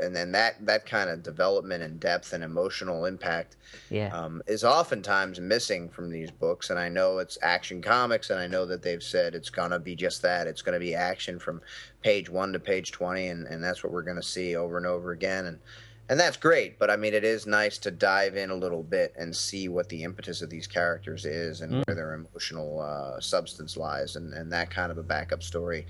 S2: and then that that kind of development and depth and emotional impact,
S1: yeah.
S2: um, is oftentimes missing from these books. And I know it's Action Comics, and I know that they've said it's gonna be just that. It's gonna be action from page one to page twenty, and, and that's what we're gonna see over and over again. And and that's great. But I mean, it is nice to dive in a little bit and see what the impetus of these characters is and mm. where their emotional uh, substance lies, and, and that kind of a backup story.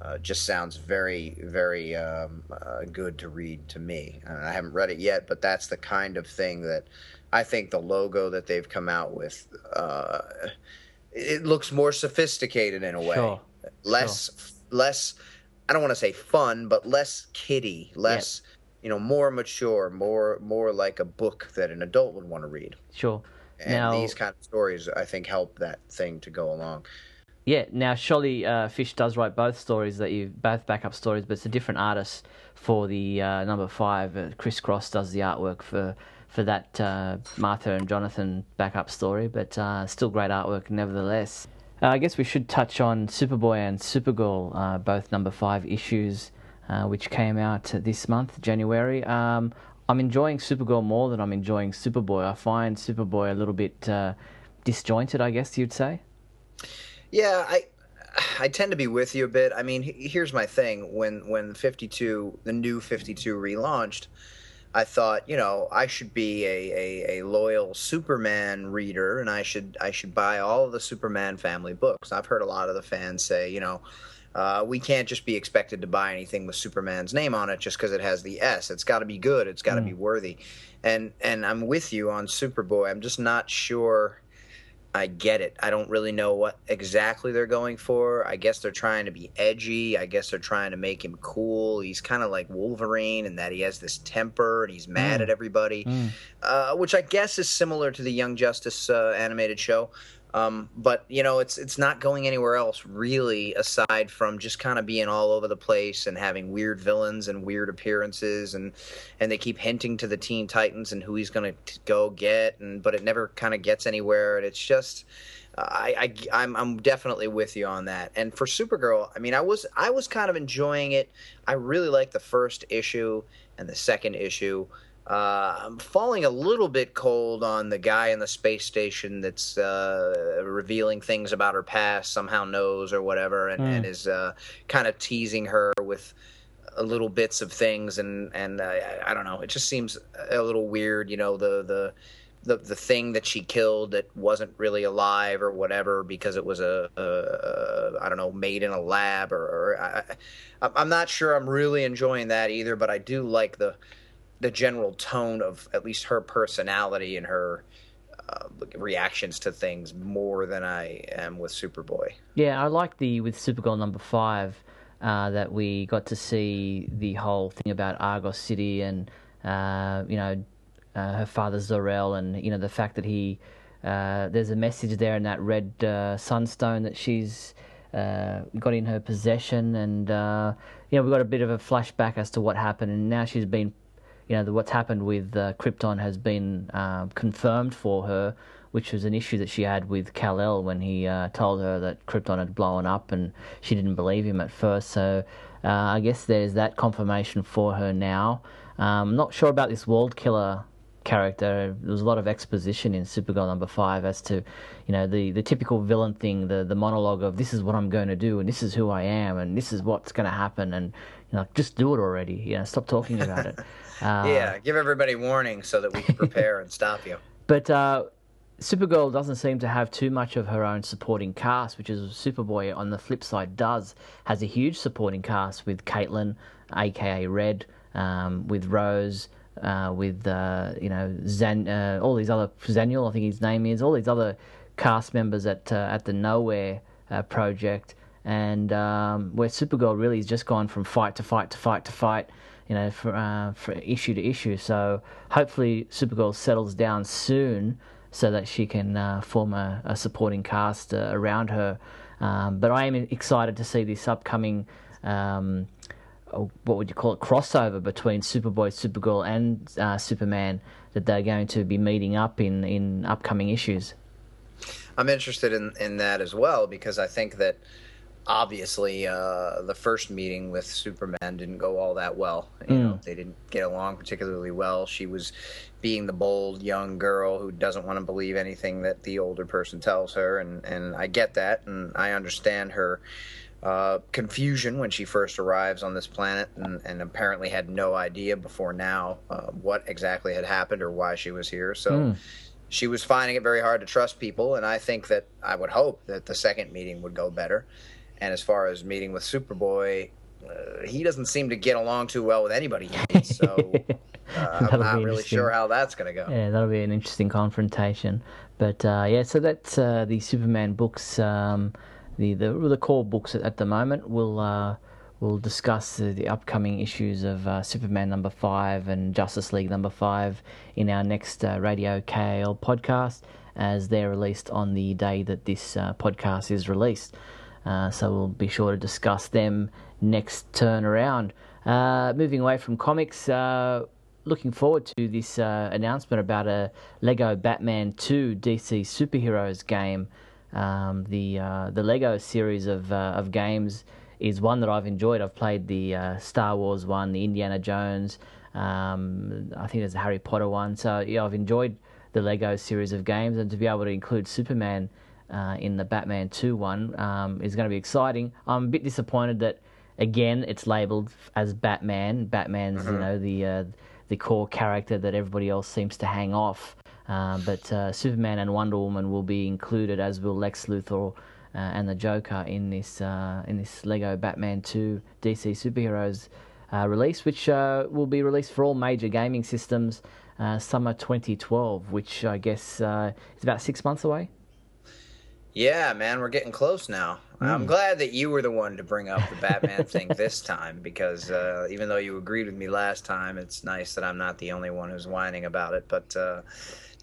S2: Uh, just sounds very, very um, uh, good to read to me. I haven't read it yet, but that's the kind of thing that I think the logo that they've come out with uh, it looks more sophisticated in a way,
S1: sure.
S2: less, sure. less. I don't want to say fun, but less kiddie, less you know, more mature, more more like a book that an adult would want to read.
S1: Sure.
S2: And
S1: now,
S2: these kind of stories, I think, help that thing to go along.
S1: Yeah, now Sholly uh, Fisch does write both stories that you both backup stories, but it's a different artist for the uh, number five. Uh, Chris Cross does the artwork for for that uh, Martha and Jonathan backup story, but uh, still great artwork nevertheless. Uh, I guess we should touch on Superboy and Supergirl, both number five issues, which came out this month, January. Um, I'm enjoying Supergirl more than I'm enjoying Superboy. I find Superboy a little bit disjointed, I guess you'd say.
S2: Yeah, I I tend to be with you a bit. I mean, here's my thing: when when 52, the new 52 relaunched, I thought, you know, I should be a, a, a, loyal Superman reader, and I should I should buy all of the Superman family books. I've heard a lot of the fans say, you know, uh, we can't just be expected to buy anything with Superman's name on it just because it has the S. It's got to be good. It's got to mm. be worthy. And and I'm with you on Superboy. I'm just not sure I get it. I don't really know what exactly they're going for. I guess they're trying to be edgy. I guess they're trying to make him cool. He's kind of like Wolverine in that he has this temper and he's mad mm. at everybody, mm. uh, which I guess is similar to the Young Justice uh, animated show. Um, but you know, it's it's not going anywhere else really, aside from just kind of being all over the place and having weird villains and weird appearances, and and they keep hinting to the Teen Titans and who he's going to go get, and but it never kind of gets anywhere, and it's just. I, I I'm I'm definitely with you on that. And for Supergirl, I mean, I was I was kind of enjoying it. I really liked the first issue and the second issue. Uh, I'm falling a little bit cold on the guy in the space station that's uh, revealing things about her past, somehow knows or whatever, and, mm. and is uh, kind of teasing her with little bits of things. And and uh, I don't know, it just seems a little weird. You know, the the the the thing that she killed that wasn't really alive or whatever because it was a, a, a I don't know made in a lab or, or I, I'm not sure I'm really enjoying that either. But I do like the the general tone of at least her personality and her uh, reactions to things more than I am with Superboy.
S1: Yeah, I like the with Supergirl number five uh, that we got to see the whole thing about Argos City and uh, you know uh, her father Zor-El and you know the fact that he uh, there's a message there in that red uh, sunstone that she's got in her possession and you know we got a bit of a flashback as to what happened and now she's been you know, the, what's happened with uh, Krypton has been uh, confirmed for her, which was an issue that she had with Kal-El when he uh, told her that Krypton had blown up, and she didn't believe him at first. So uh, I guess there's that confirmation for her now. Um, not sure about this World Killer character. There was a lot of exposition in Supergirl number five as to, you know, the, the typical villain thing, the the monologue of this is what I'm going to do and this is who I am and this is what's going to happen and you know, just do it already. You know, stop talking about it.
S2: Uh, yeah, give everybody warning so that we can prepare and stop you.
S1: But uh, Supergirl doesn't seem to have too much of her own supporting cast, which is Superboy on the flip side does has a huge supporting cast with Caitlin, aka Red, um, with Rose, uh, with uh, you know Zan, uh, all these other Zaniel, I think his name is, all these other cast members at uh, at the Nowhere uh, project, and um, where Supergirl really has just gone from fight to fight to fight to fight you know, for, uh, for issue to issue. So hopefully Supergirl settles down soon so that she can uh, form a, a, supporting cast uh, around her. Um, but I am excited to see this upcoming, um, oh, what would you call it, crossover between Superboy, Supergirl, and uh, Superman that they're going to be meeting up in, in upcoming issues.
S2: I'm interested in, in that as well because I think that obviously uh, the first meeting with Superman didn't go all that well. You mm. know, they didn't get along particularly well. She was being the bold young girl who doesn't want to believe anything that the older person tells her, and and I get that, and I understand her. Uh, confusion when she first arrives on this planet and, and apparently had no idea before now uh, what exactly had happened or why she was here. So mm. she was finding it very hard to trust people, and I think that I would hope that the second meeting would go better. And as far as meeting with Superboy, uh, he doesn't seem to get along too well with anybody. So uh, I'm not really sure how that's going to go.
S1: Yeah, that'll be an interesting confrontation. But uh, yeah, so that's uh, the Superman books, um, the, the the core books at the moment. We'll uh, we'll discuss the, the upcoming issues of uh, Superman number five and Justice League number five in our next uh, Radio KAL podcast, as they're released on the day that this uh, podcast is released. Uh, so we'll be sure to discuss them next turn around. Uh, moving away from comics, uh, looking forward to this announcement about a Lego Batman 2 DC Superheroes game. Um, the the Lego series of of games is one that I've enjoyed. I've played the uh, Star Wars one, the Indiana Jones. Um, I think there's a Harry Potter one. So yeah, I've enjoyed the Lego series of games, and to be able to include Superman uh, in the Batman Two one um, is going to be exciting. I'm a bit disappointed that again it's labelled as Batman. Batman's mm-hmm. you know the uh, the core character that everybody else seems to hang off. Uh, but uh, Superman and Wonder Woman will be included, as will Lex Luthor uh, and the Joker in this uh, in this Lego Batman 2 DC superheroes uh, release, which will be released for all major gaming systems summer 2012, which I guess is about six months away.
S2: Yeah, man, we're getting close now. Mm. I'm glad that you were the one to bring up the Batman thing this time because uh, even though you agreed with me last time, it's nice that I'm not the only one who's whining about it. But uh,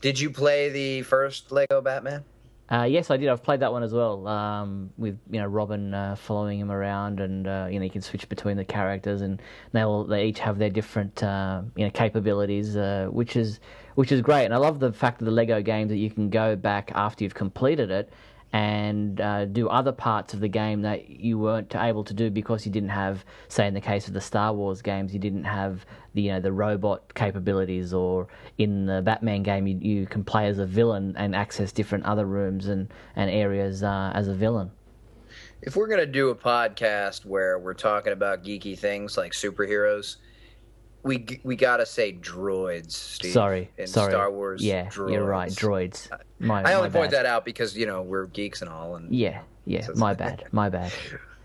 S2: did you play the first Lego Batman?
S1: Uh, yes, I did. I've played that one as well. Um, with you know Robin uh, following him around, and uh, you know you can switch between the characters, and they all they each have their different uh, you know capabilities, uh, which is which is great. And I love the fact of the Lego games that you can go back after you've completed it and uh, do other parts of the game that you weren't able to do because you didn't have, say, in the case of the Star Wars games, you didn't have the you know the robot capabilities, or in the Batman game, you, you can play as a villain and access different other rooms and and areas uh, as a villain.
S2: If we're gonna do a podcast where we're talking about geeky things like superheroes, we we gotta say droids. Steve,
S1: sorry,
S2: in
S1: sorry.
S2: Star Wars.
S1: Yeah,
S2: droids.
S1: you're right. Droids.
S2: My, I only point that out because you know we're geeks and all. And
S1: yeah, yeah. So my bad. My bad.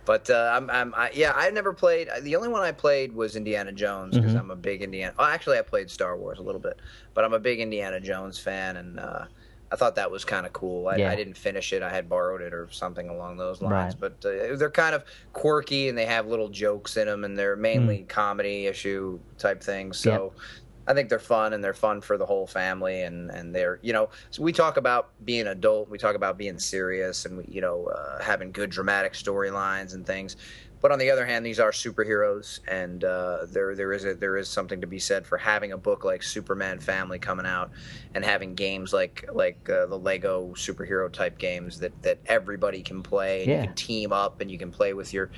S2: But uh, I'm, I'm I, yeah, I never played. The only one I played was Indiana Jones because mm-hmm. I'm a big Indiana. Oh, actually, I played Star Wars a little bit, but I'm a big Indiana Jones fan, and uh, I thought that was kind of cool. I, yeah. I, didn't finish it. I had borrowed it or something along those lines. Right. But uh, they're kind of quirky and they have little jokes in them, and they're mainly mm. comedy issue type things. So yep. I think they're fun and they're fun for the whole family. And, and they're, you know, so we talk about being adult, we talk about being serious and, we, you know, uh, having good dramatic storylines and things. But on the other hand, these are superheroes, and uh, there there is a, there is something to be said for having a book like Superman Family coming out, and having games like like uh, the Lego superhero type games that, that everybody can play. And yeah. You can team up, and you can play with your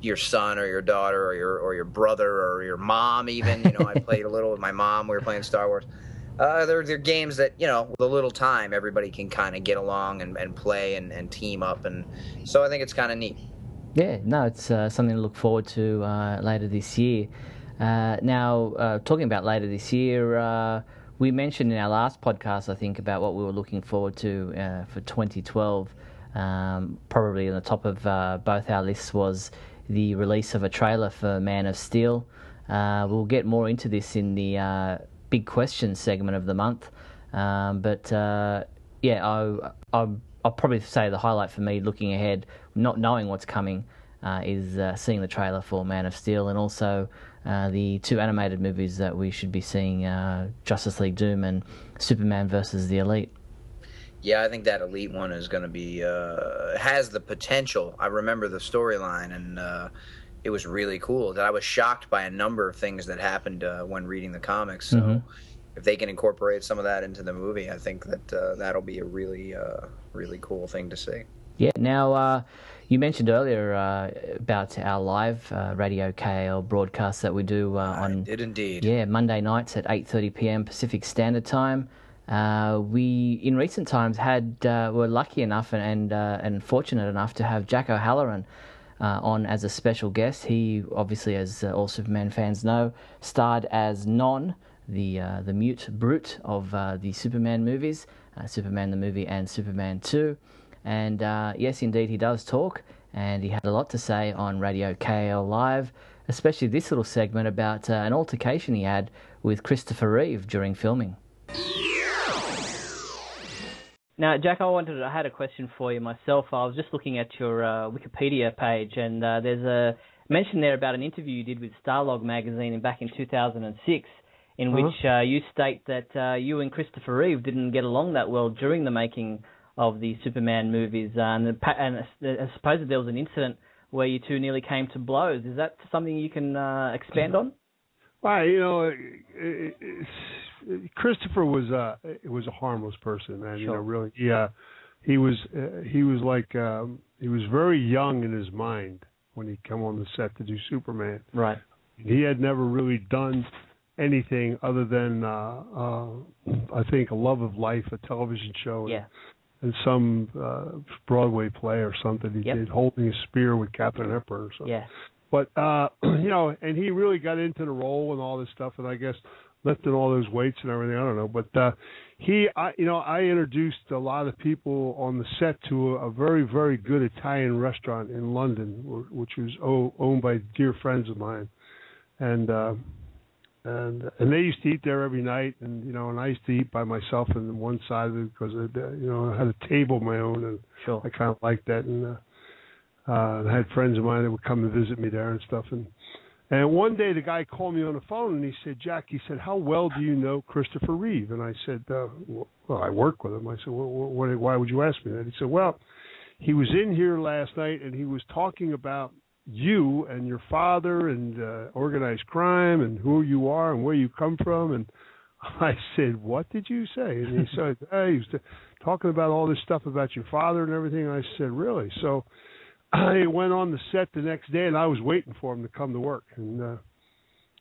S2: your son or your daughter or your or your brother or your mom. Even you know, I played a little with my mom. We were playing Star Wars. Uh, they're, they're games that you know with a little time everybody can kind of get along and, and play and, and team up and so I think it's kind of neat.
S1: Yeah, no, it's uh, something to look forward to uh, later this year. Uh, now, uh, talking about later this year, uh, we mentioned in our last podcast, I think, about what we were looking forward to uh, for 2012. Um, probably on the top of both our lists was the release of a trailer for Man of Steel. we'll get more into this in the big questions segment of the month. Um, but yeah, I, I I'll probably say the highlight for me looking ahead, not knowing what's coming, uh, is uh, seeing the trailer for Man of Steel and also uh, the two animated movies that we should be seeing uh, Justice League Doom and Superman versus the Elite.
S2: Yeah, I think that Elite one is going to be, uh, has the potential. I remember the storyline and uh, it was really cool. That I was shocked by a number of things that happened when reading the comics. So. Mm-hmm if they can incorporate some of that into the movie, I think that uh, that'll be a really, uh, really cool thing to see.
S1: Yeah. Now, uh, you mentioned earlier uh, about our live uh, Radio KAL broadcast that we do uh, on.
S2: did indeed.
S1: Yeah, Monday nights at 8:30 p.m. Pacific Standard Time. we, in recent times, had were lucky enough and and, and fortunate enough to have Jack O'Halloran. on as a special guest. He obviously, as all Superman fans know, starred as Non the uh, the mute brute of uh, the Superman movies, uh, Superman the movie and Superman 2. And uh, yes, indeed, he does talk, and he had a lot to say on Radio KAL Live, especially this little segment about uh, an altercation he had with Christopher Reeve during filming. Now, Jack, I wanted I had a question for you myself. I was just looking at your uh, Wikipedia page, and there's a mention there about an interview you did with Starlog magazine back in 2006, in uh-huh. which uh, you state that uh, you and Christopher Reeve didn't get along that well during the making of the Superman movies, uh, and, and I suppose that there was an incident where you two nearly came to blows. Is that something you can uh, expand on?
S3: Well, you know, it, it, Christopher was uh was a harmless person, man. Sure. You know, really, yeah. He was uh, he was like um, he was very young in his mind when he came on the set to do Superman.
S1: Right.
S3: He had never really done anything other than uh, uh, I think a love of life, a television show,
S1: yeah.
S3: And, and some uh, Broadway play or something he
S1: yep.
S3: did, holding a spear with Katharine Hepburn or something.
S1: Yeah.
S3: But uh, you know, and he really got into the role and all this stuff, and I guess lifting all those weights and everything. I don't know, but uh, he, I, you know, I introduced a lot of people on the set to a, a very, very good Italian restaurant in London, which was owned by dear friends of mine, and. uh and and they used to eat there every night, and you know, and I used to eat by myself on one side of it because I, you know I had a table of my own, and
S1: sure.
S3: I kind of liked that, and uh, uh, I had friends of mine that would come and visit me there and stuff, and and one day the guy called me on the phone and he said, Jack, he said, how well do you know Christopher Reeve? And I said, uh, well, I work with him. I said, well, what, why would you ask me that? He said, well, he was in here last night and he was talking about you and your father and uh, organized crime and who you are and where you come from. And I said, what did you say? And he said, hey, he was talking about all this stuff about your father and everything. I said, really? So I went on the set the next day, and I was waiting for him to come to work, and uh,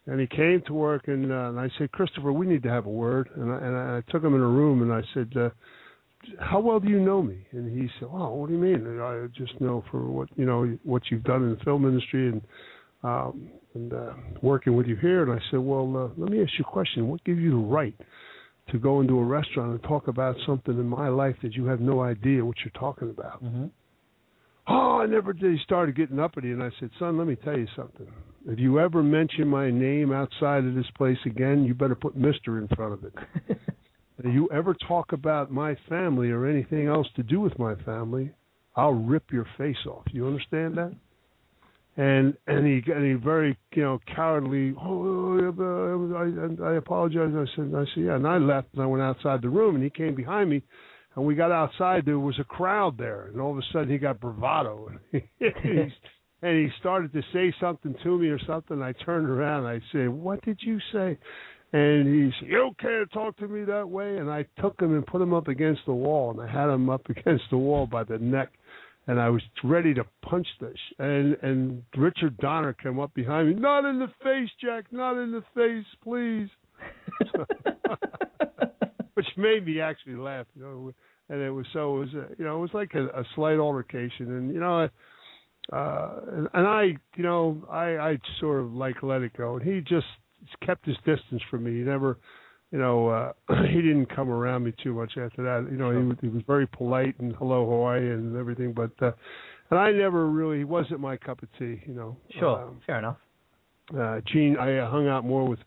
S3: and he came to work, and, uh, and I said, Christopher, we need to have a word, and I, and I took him in a room, and I said, uh, How well do you know me? And he said, Oh, what do you mean? I just know for what you know what you've done in the film industry, and um, and uh, working with you here. And I said, Well, uh, let me ask you a question. What gives you the right? To go into a restaurant and talk about something in my life that you have no idea what you're talking about.
S1: Mm-hmm
S3: Oh, I never did. He started getting uppity, and I said, Son, let me tell you something. If you ever mention my name outside of this place again, you better put Mister in front of it. you ever talk about my family or anything else to do with my family, I'll rip your face off. You understand that? And and he and he very you know cowardly. Oh, I, I apologize. I said I said yeah, and I left and I went outside the room and he came behind me and we got outside, there was a crowd there, and all of a sudden he got bravado, and he, and he started to say something to me or something. I turned around, and I said, "What did you say?" And he said, "You can't talk to me that way." And I took him and put him up against the wall, and I had him up against the wall by the neck, and I was ready to punch this. And and Richard Donner came up behind me, not in the face, Jack, not in the face, please. which made me actually laugh. You know, and it was so it was a, you know it was like a, a slight altercation, and you know, uh, and, and I you know I I sort of like let it go, and he just kept his distance from me. He never. You know, uh, he didn't come around me too much after that. You know, he, he was very polite and hello Hawaii and everything, but uh, and I never really he wasn't my cup of tea. You know,
S1: sure, um, fair enough.
S3: Uh, Gene, I hung out more with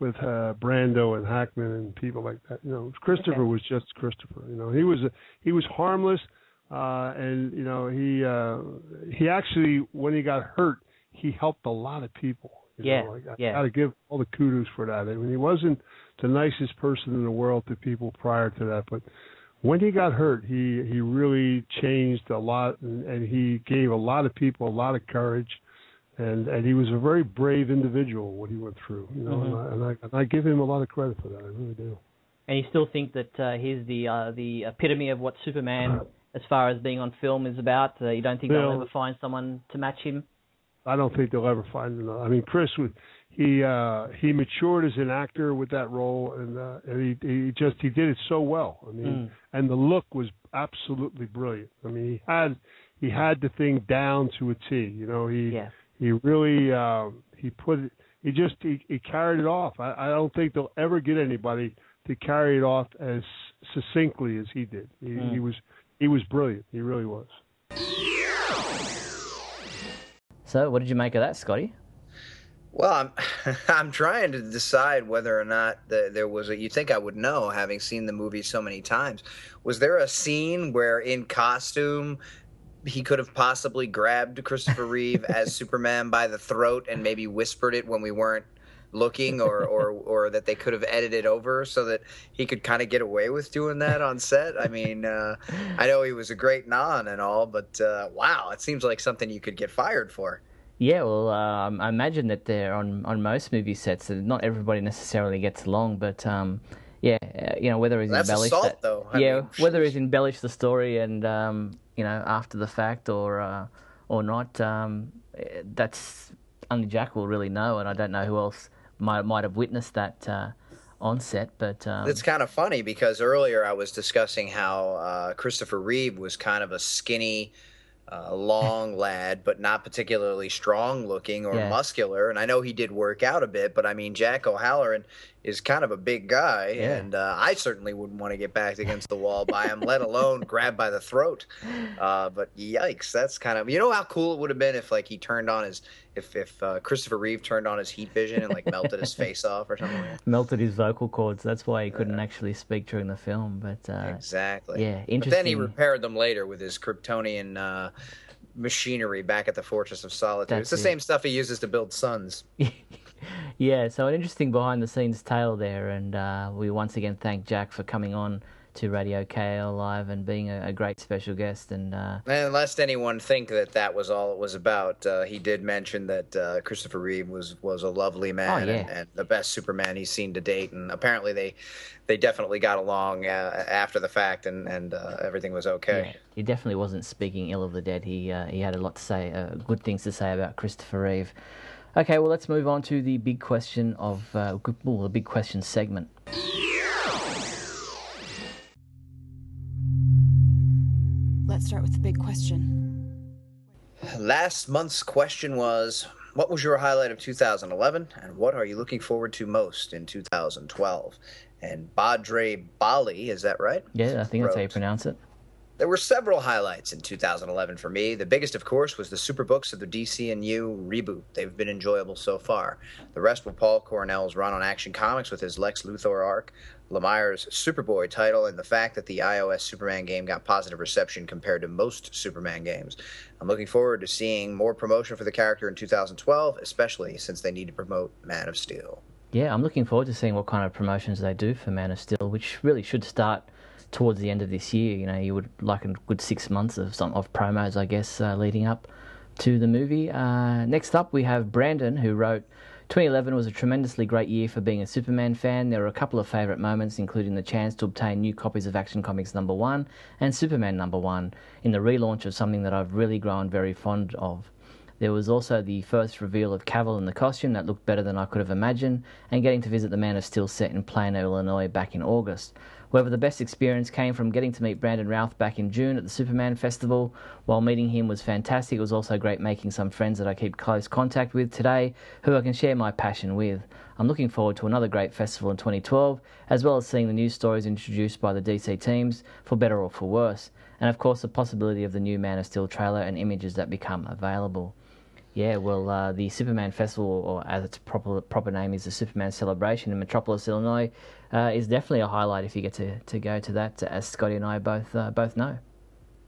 S3: with uh, Brando and Hackman and people like that. You know, Christopher okay. was just Christopher. You know, he was a, he was harmless, uh, and you know he uh, he actually when he got hurt, he helped a lot of people. You
S1: yeah,
S3: know, I
S1: yeah.
S3: got to give all the kudos for that. I mean, he wasn't the nicest person in the world to people prior to that, but when he got hurt, he he really changed a lot, and, and he gave a lot of people a lot of courage and and he was a very brave individual what he went through you know
S1: mm-hmm.
S3: and, I, and I and I give him a lot of credit for that I really do
S1: and you still think that uh, he's the uh, the epitome of what Superman as far as being on film is about uh, you don't think they'll ever find someone to match him
S3: I don't think they'll ever find another I mean Chris would he uh he matured as an actor with that role and uh and he he just he did it so well I mean
S1: mm.
S3: and the look was absolutely brilliant I mean he had he had the thing down to a T you know he
S1: yeah
S3: he really uh, he put it. He just he, he carried it off. I, I don't think they'll ever get anybody to carry it off as succinctly as he did. He,
S1: mm.
S3: he was he was brilliant. He really was.
S1: So, what did you make of that, Scotty?
S2: Well, I'm I'm trying to decide whether or not the, there was a. You think I would know, having seen the movie so many times. Was there a scene where, in costume, he could have possibly grabbed Christopher Reeve as Superman by the throat and maybe whispered it when we weren't looking or or or that they could have edited over so that he could kind of get away with doing that on set i mean uh, i know he was a great non and all but uh, wow it seems like something you could get fired for
S1: yeah, well, um, I imagine that they're on on most movie sets. That not everybody necessarily gets along, but um, yeah, uh, you know whether he's
S2: That's
S1: embellished
S2: assault,
S1: that,
S2: though. I
S1: yeah,
S2: mean,
S1: whether he's embellished the story and um, you know after the fact or uh, or not, um, eh, that's only Jack will really know, and I don't know who else might might have witnessed that uh, on set. But um,
S2: It's kind of funny because earlier I was discussing how uh, Christopher Reeve was kind of a skinny, uh, long lad, but not particularly strong looking or
S1: Yeah.
S2: muscular. And I know he did work out a bit, but I mean, Jack O'Halloran is kind of a big guy,
S1: Yeah.
S2: and uh, I certainly wouldn't want to get backed against the wall by him, let alone grabbed by the throat. Uh, but yikes, that's kind of you know how cool it would have been if like he turned on his if if uh, Christopher Reeve turned on his heat vision and like melted his face off or something like that.
S1: melted his vocal cords. That's why he couldn't actually speak during the film. But uh,
S2: Exactly.
S1: yeah,
S2: But then he repaired them later with his Kryptonian uh, machinery back at the Fortress of Solitude.
S1: That's
S2: it's the
S1: it.
S2: same stuff he uses to build suns.
S1: yeah, so an interesting behind the scenes tale there, and uh, we once again thank Jack for coming on to Radio KAL Live and being a, a great special guest. And uh,
S2: And lest anyone think that that was all it was about, uh, he did mention that uh, Christopher Reeve was, was a lovely man
S1: Oh, yeah.
S2: and, and the best Superman he's seen to date. And apparently they they definitely got along uh, after the fact, and and uh, everything was okay.
S1: yeah, he definitely wasn't speaking ill of the dead. He uh, he had a lot to say, uh, good things to say about Christopher Reeve. Okay, well, let's move on to the big question of uh, well, the big question segment.
S4: Let's start with the big question.
S2: Last month's question was What was your highlight of 2011, and what are you looking forward to most in 2012? And Badre Bali, is that right?
S1: Yeah, I think that's how you pronounce it.
S2: There were several highlights in 2011 for me. The biggest, of course, was the Superbooks of the DCNU reboot. They've been enjoyable so far. The rest were Paul Cornell's run on Action Comics with his Lex Luthor arc, Lemire's Superboy title, and the fact that the iOS Superman game got positive reception compared to most Superman games. I'm looking forward to seeing more promotion for the character in 2012, especially since they need to promote Man of Steel.
S1: Yeah, I'm looking forward to seeing what kind of promotions they do for Man of Steel, which really should start towards the end of this year. You know, you would like a good six months of some of promos, I guess, uh, leading up to the movie. Uh, next up, we have Brandon, who wrote. 2011 was a tremendously great year for being a Superman fan. There were a couple of favourite moments, including the chance to obtain new copies of Action Comics number one and Superman number one in the relaunch of something that I've really grown very fond of. There was also the first reveal of Cavill in the costume that looked better than I could have imagined, and getting to visit the Man of Steel set in Plano, Illinois back in August. However, the best experience came from getting to meet Brandon Routh back in June at the Superman Festival. While meeting him was fantastic, it was also great making some friends that I keep close contact with today, who I can share my passion with. I'm looking forward to another great festival in 2012, as well as seeing the new stories introduced by the DC teams, for better or for worse, and of course the possibility of the new Man of Steel trailer and images that become available. Yeah, well, uh, the Superman Festival, or as its proper proper name is the Superman Celebration in Metropolis, Illinois, uh, is definitely a highlight if you get to, to go to that, as Scotty and I both uh, both know.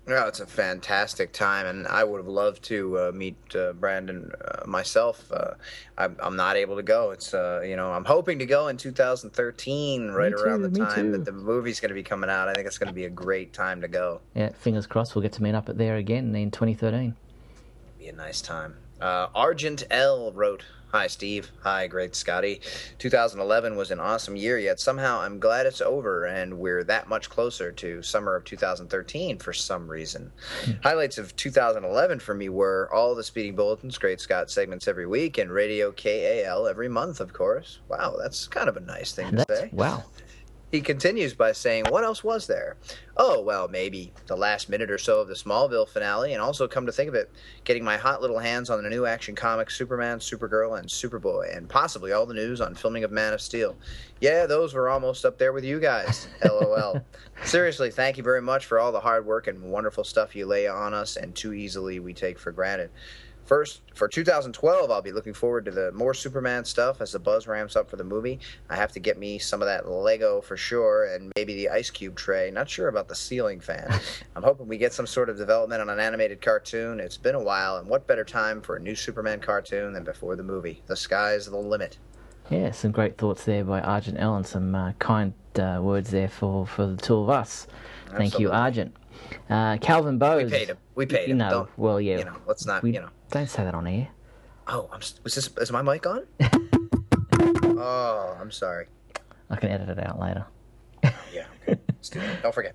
S2: Yeah, it's a fantastic time, and I would have loved to uh, meet uh, Brandon uh, myself. Uh, I'm, I'm not able to go. It's uh, you know I'm hoping to go in 2013, right
S1: too,
S2: around the time that the movie's going to be coming out. I think it's going to be a great time to go.
S1: Yeah, fingers crossed we'll get to meet up at there again in 2013.
S2: Be a nice time. Uh, Argent L wrote, "Hi Steve. Hi Great Scotty. 2011 was an awesome year. Yet somehow I'm glad it's over and we're that much closer to summer of 2013 for some reason. Highlights of 2011 for me were all the Speeding Bulletins, Great Scott segments every week, and Radio KAL every month. Of course. Wow, that's kind of a nice thing to
S1: That's
S2: say."
S1: wow.
S2: He continues by saying, What else was there? Oh, well, maybe the last minute or so of the Smallville finale, and also come to think of it, getting my hot little hands on the new action comics Superman, Supergirl, and Superboy, and possibly all the news on filming of Man of Steel. Yeah, those were almost up there with you guys. LOL. Seriously, thank you very much for all the hard work and wonderful stuff you lay on us, and too easily we take for granted. First, for 2012, I'll be looking forward to the more Superman stuff as the buzz ramps up for the movie. I have to get me some of that Lego for sure, and maybe the ice cube tray. Not sure about the ceiling fan. I'm hoping we get some sort of development on an animated cartoon. It's been a while, and what better time for a new Superman cartoon than before the movie? The sky's the limit.
S1: Yeah, some great thoughts there by Argent and some uh, kind uh, words there for, for the two of us. Thank you,
S2: Absolutely.
S1: Argent. Uh, Calvin Bowes.
S2: We paid him. We paid him.
S1: know,
S2: Don't,
S1: well, yeah.
S2: You know, let's not.
S1: we
S2: You know.
S1: don't say that on air.
S2: Oh, I'm. Was this? Is my mic on? oh, I'm sorry.
S1: I can edit it out later.
S2: Yeah. Okay. do don't forget.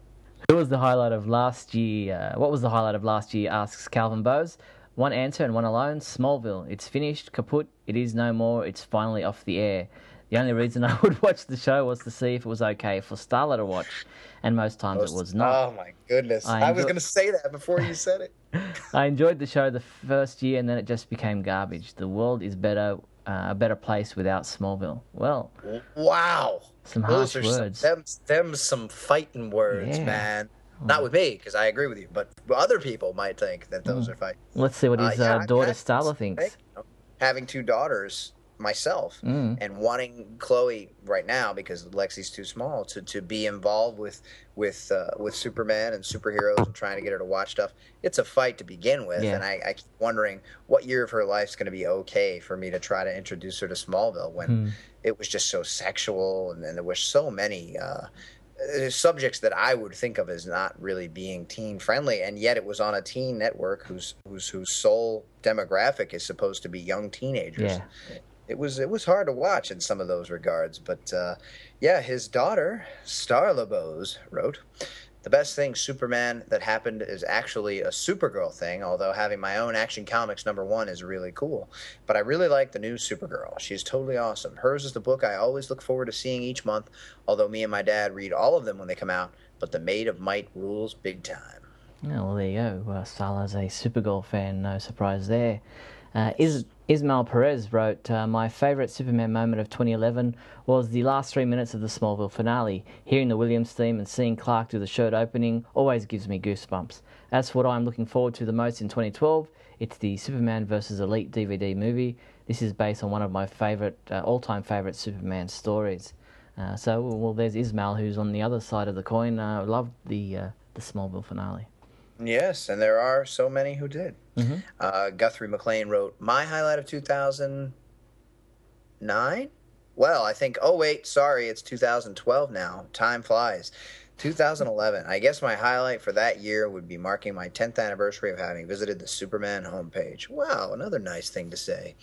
S1: Who was the highlight of last year? Uh, what was the highlight of last year? Asks Calvin Bowes. One answer and one alone. Smallville. It's finished. Kaput. It is no more. It's finally off the air. The only reason I would watch the show was to see if it was okay for Starla to watch, and most times it was not.
S2: Oh my goodness!
S1: I
S2: I, was going to say that before you said it.
S1: I enjoyed the show the first year, and then it just became garbage. The world is better, uh, a better place without Smallville. Well,
S2: Wow.
S1: some harsh
S2: Those are
S1: words.
S2: some them, them some fighting words,
S1: Yeah.
S2: man. Not with me, because I agree with you, but other people might think that those are fighting.
S1: Let's see what
S2: Uh,
S1: his
S2: yeah,
S1: uh, daughter Starla thinks.
S2: having two daughters myself
S1: Mm.
S2: and wanting Chloe right now because Lexi's too small to, to be involved with with uh, with Superman and superheroes and trying to get her to watch stuff. It's a fight to begin with,
S1: Yeah.
S2: and I, I keep wondering what year of her life's going to be okay for me to try to introduce her to Smallville when
S1: Hmm.
S2: it was just so sexual and, and there were so many. Uh, uh, subjects that I would think of as not really being teen friendly, and yet it was on a teen network whose whose whose sole demographic is supposed to be young teenagers.
S1: Yeah.
S2: It was it was hard to watch in some of those regards, but uh, yeah, his daughter Starla Bowes wrote. The best thing Superman that happened is actually a Supergirl thing, although having my own Action Comics number one is really cool. But I really like the new Supergirl. She's totally awesome. Hers is the book I always look forward to seeing each month, although me and my dad read all of them when they come out. But the Maid of Might rules big time.
S1: Yeah, well, there you go. Uh, a Supergirl fan, no surprise there. Uh, Is- Ismail Perez wrote, uh, My favourite Superman moment of 2011 was the last three minutes of the Smallville finale. Hearing the Williams theme and seeing Clark do the shirt opening always gives me goosebumps. As for what I'm looking forward to the most in 2012, it's the Superman vs. Elite DVD movie. This is based on one of my favourite, uh, all-time favourite Superman stories. Uh, so, well, there's Ismail, who's on the other side of the coin. Uh, loved the uh, the Smallville finale.
S2: Yes, and there are so many who did.
S1: Mhm.
S2: Uh, Guthrie McLean wrote, My highlight of 2009? Well, I think, oh, wait, sorry, it's 2012 now. Time flies. 2011. I guess my highlight for that year would be marking my 10th anniversary of having visited the Superman homepage. Wow, another nice thing to say.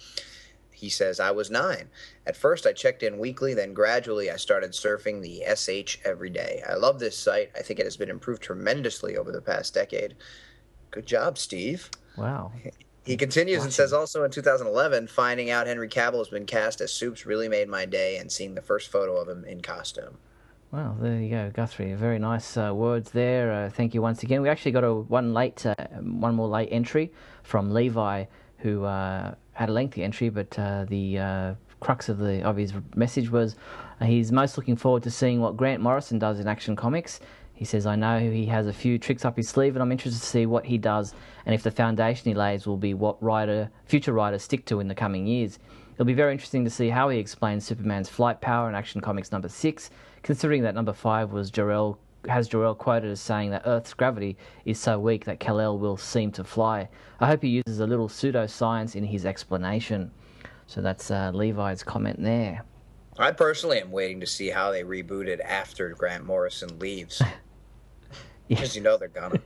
S2: He says, I was nine. At first, I checked in weekly, then gradually I started surfing the SH every day. I love this site. I think it has been improved tremendously over the past decade. Good job, Steve.
S1: Wow.
S2: He continues and says also in 2011, finding out Henry Cavill has been cast as Soups really made my day, and seeing the first photo of him in costume.
S1: Well, there you go, Guthrie. Very nice uh, words there. Uh, thank you once again. We actually got a one late, uh, one more late entry from Levi, who uh, had a lengthy entry, but uh, the uh, crux of the of his message was uh, he's most looking forward to seeing what Grant Morrison does in Action Comics. He says, "I know he has a few tricks up his sleeve, and I'm interested to see what he does, and if the foundation he lays will be what writer, future writers stick to in the coming years." It'll be very interesting to see how he explains Superman's flight power in Action Comics number six, considering that number five was Jor-El has Jor-El quoted as saying that Earth's gravity is so weak that Kal-El will seem to fly. I hope he uses a little pseudoscience in his explanation. So that's uh, Levi's comment there.
S2: I personally am waiting to see how they reboot it after Grant Morrison leaves. Because you know they're gonna.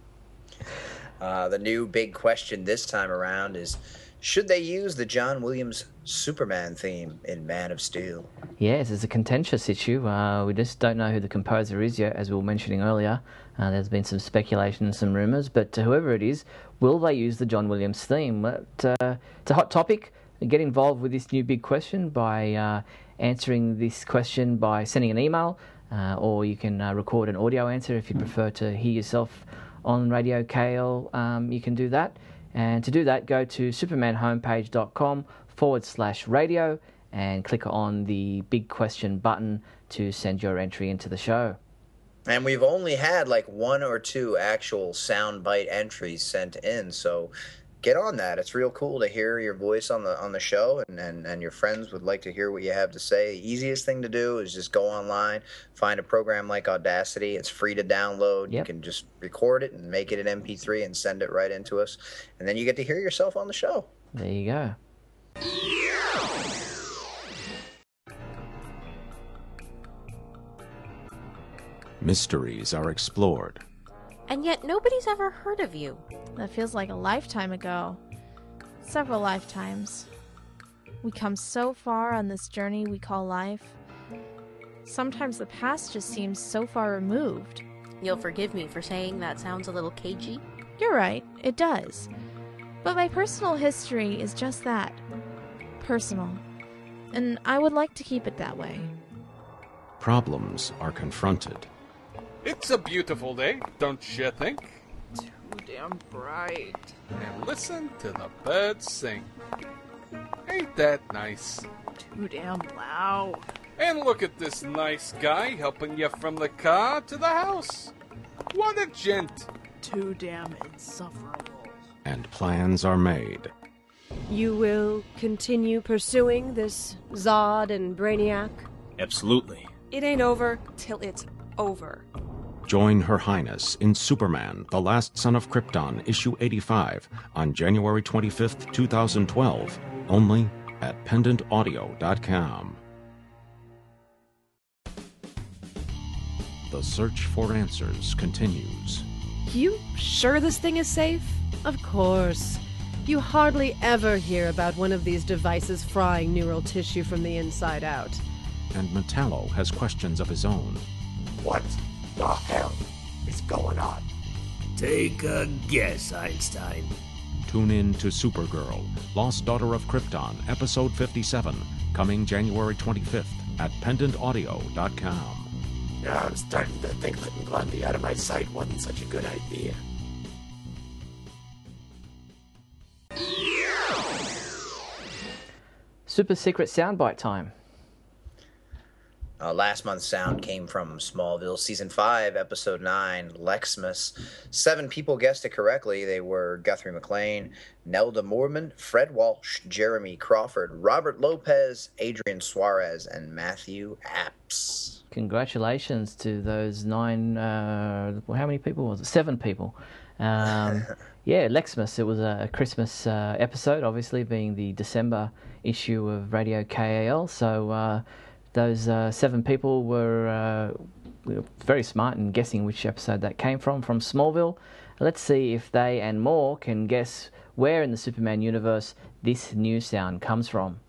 S2: uh, the new big question this time around is should they use the John Williams Superman theme in Man of Steel?
S1: Yes, it's a contentious issue. Uh, we just don't know who the composer is yet, as we were mentioning earlier. Uh, there's been some speculation and some rumours, but uh, whoever it is, will they use the John Williams theme? But, uh, it's a hot topic. Get involved with this new big question by uh, answering this question by sending an email, uh, or you can uh, record an audio answer if you prefer to hear yourself on Radio KAL. Um, you can do that. And to do that, go to supermanhomepage.com forward slash radio and click on the big question button to send your entry into the show.
S2: And we've only had like one or two actual soundbite entries sent in, so get on that. It's real cool to hear your voice on the on the show, and, and and your friends would like to hear what you have to say. The easiest thing to do is just go online, find a program like Audacity. It's free to download. You can just record it and make it an MP3 and send it right into us, and then you get to hear yourself on the show.
S1: There you go.
S5: Mysteries are explored.
S6: And yet nobody's ever heard of you.
S7: That feels like a lifetime ago. Several lifetimes. We come so far on this journey we call life. Sometimes the past just seems so far removed.
S6: You'll forgive me for saying that sounds a little cagey.
S7: You're right, it does. But my personal history is just that personal. And I would like to keep it that way.
S5: Problems are confronted.
S8: It's a beautiful day, don't you think?
S9: Too damn bright.
S8: And listen to the birds sing. Ain't that nice?
S9: Too damn loud.
S8: And look at this nice guy helping you from the car to the house. What a gent.
S9: Too damn insufferable.
S5: And plans are made.
S10: You will continue pursuing this Zod and Brainiac?
S11: Absolutely.
S4: It ain't over till it's over.
S5: Join Her Highness in Superman, The Last Son of Krypton, issue 85, on January 25th, 2012, only at pendantaudio.com. The search for answers continues.
S10: You sure this thing is safe? Of course. You hardly ever hear about one of these devices frying neural tissue from the inside out.
S5: And Metallo has questions of his own.
S12: What the hell is going on?
S11: Take a guess, Einstein.
S5: Tune in to Supergirl, Lost Daughter of Krypton, episode 57, coming January 25th at pendantaudio.com.
S12: Now I'm starting to think letting Blondie out of my sight wasn't such a good idea.
S1: Super secret soundbite time.
S2: Uh, last month's sound came from Smallville season five, episode nine, Lexmas. Seven people guessed it correctly. They were Guthrie McLean, Nelda Moorman, Fred Walsh, Jeremy Crawford, Robert Lopez, Adrian Suarez, and Matthew Apps.
S1: Congratulations to those nine. Uh, how many people was it? Seven people. Um, yeah, Lexmas. It was a Christmas uh, episode, obviously being the December issue of Radio KAL. So uh, those uh, seven people were, uh, were very smart in guessing which episode that came from from Smallville. Let's see if they and more can guess where in the Superman universe this new sound comes from.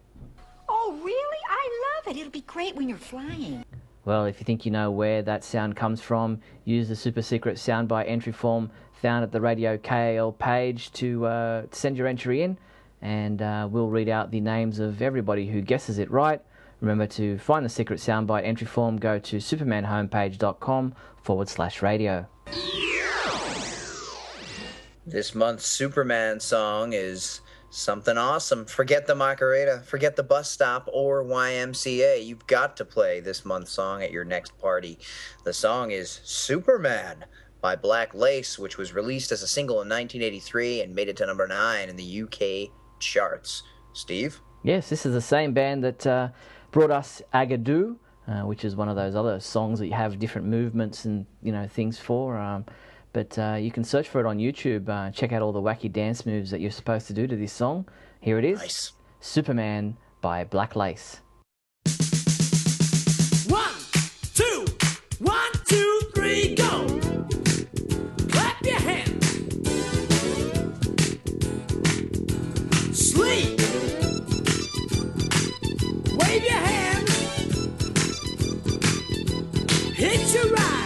S13: Oh, really? I love it. It'll be great when you're flying.
S1: Well, if you think you know where that sound comes from, use the super secret soundbite entry form found at the Radio KAL page to uh, send your entry in, and uh, we'll read out the names of everybody who guesses it right. Remember to find the secret soundbite entry form, go to supermanhomepage.com forward slash radio.
S2: This month's Superman song is something awesome. Forget the Macarena, forget the bus stop or YMCA. You've got to play this month's song at your next party. The song is Superman by Black Lace, which was released as a single in 1983 and made it to number nine in the UK charts. Steve?
S1: Yes, this is the same band that uh, brought us Agadoo, uh, which is one of those other songs that you have different movements and you know things for. Um, but uh, you can search for it on YouTube. Uh, check out all the wacky dance moves that you're supposed to do to this song. Here it is
S2: Nice.
S1: Superman by Black Lace.
S11: One, two, one, two, three, go. Clap your hands. Sleep. Hit your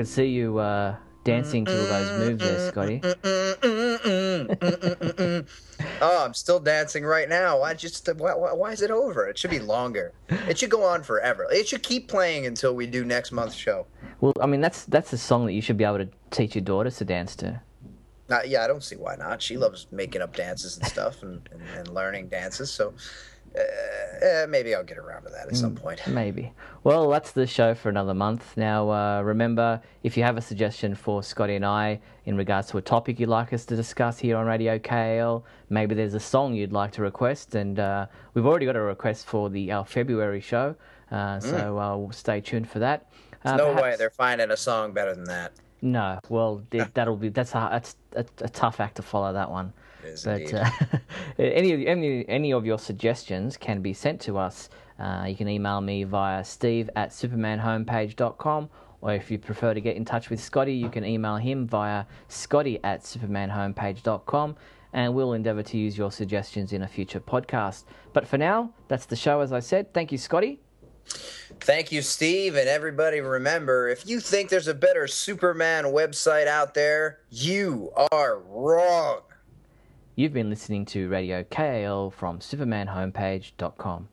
S1: can see you uh, dancing to those moves there, Scotty.
S2: Oh, I'm still dancing right now. Why just why, why, why is it over? It should be longer. It should go on forever. It should keep playing until we do next month's show.
S1: Well, I mean, that's that's a song that you should be able to teach your daughters to dance to.
S2: Uh, yeah, I don't see why not. She loves making up dances and stuff and, and, and learning dances. So uh, uh, maybe I'll get around to that at some point.
S1: Maybe. Well, that's the show for another month. Now, uh, remember, if you have a suggestion for Scotty and I in regards to a topic you'd like us to discuss here on Radio KAL, maybe there's a song you'd like to request, and uh, we've already got a request for the our February show, uh, so uh, we'll stay tuned for that. Uh,
S2: Mm. no way they're finding a song better than that.
S1: No, well, th- that'll be that's a that's a, a tough act to follow that one. But uh, any of any any of your suggestions can be sent to us. Uh, you can email me via steve at supermanhomepage.com or if you prefer to get in touch with Scotty, you can email him via scotty at supermanhomepage.com and we'll endeavour to use your suggestions in a future podcast. But for now, that's the show, as I said. Thank you, Scotty.
S2: Thank you, Steve, and everybody. Remember, if you think there's a better Superman website out there, you are wrong.
S1: You've been listening to Radio KAL from supermanhomepage.com.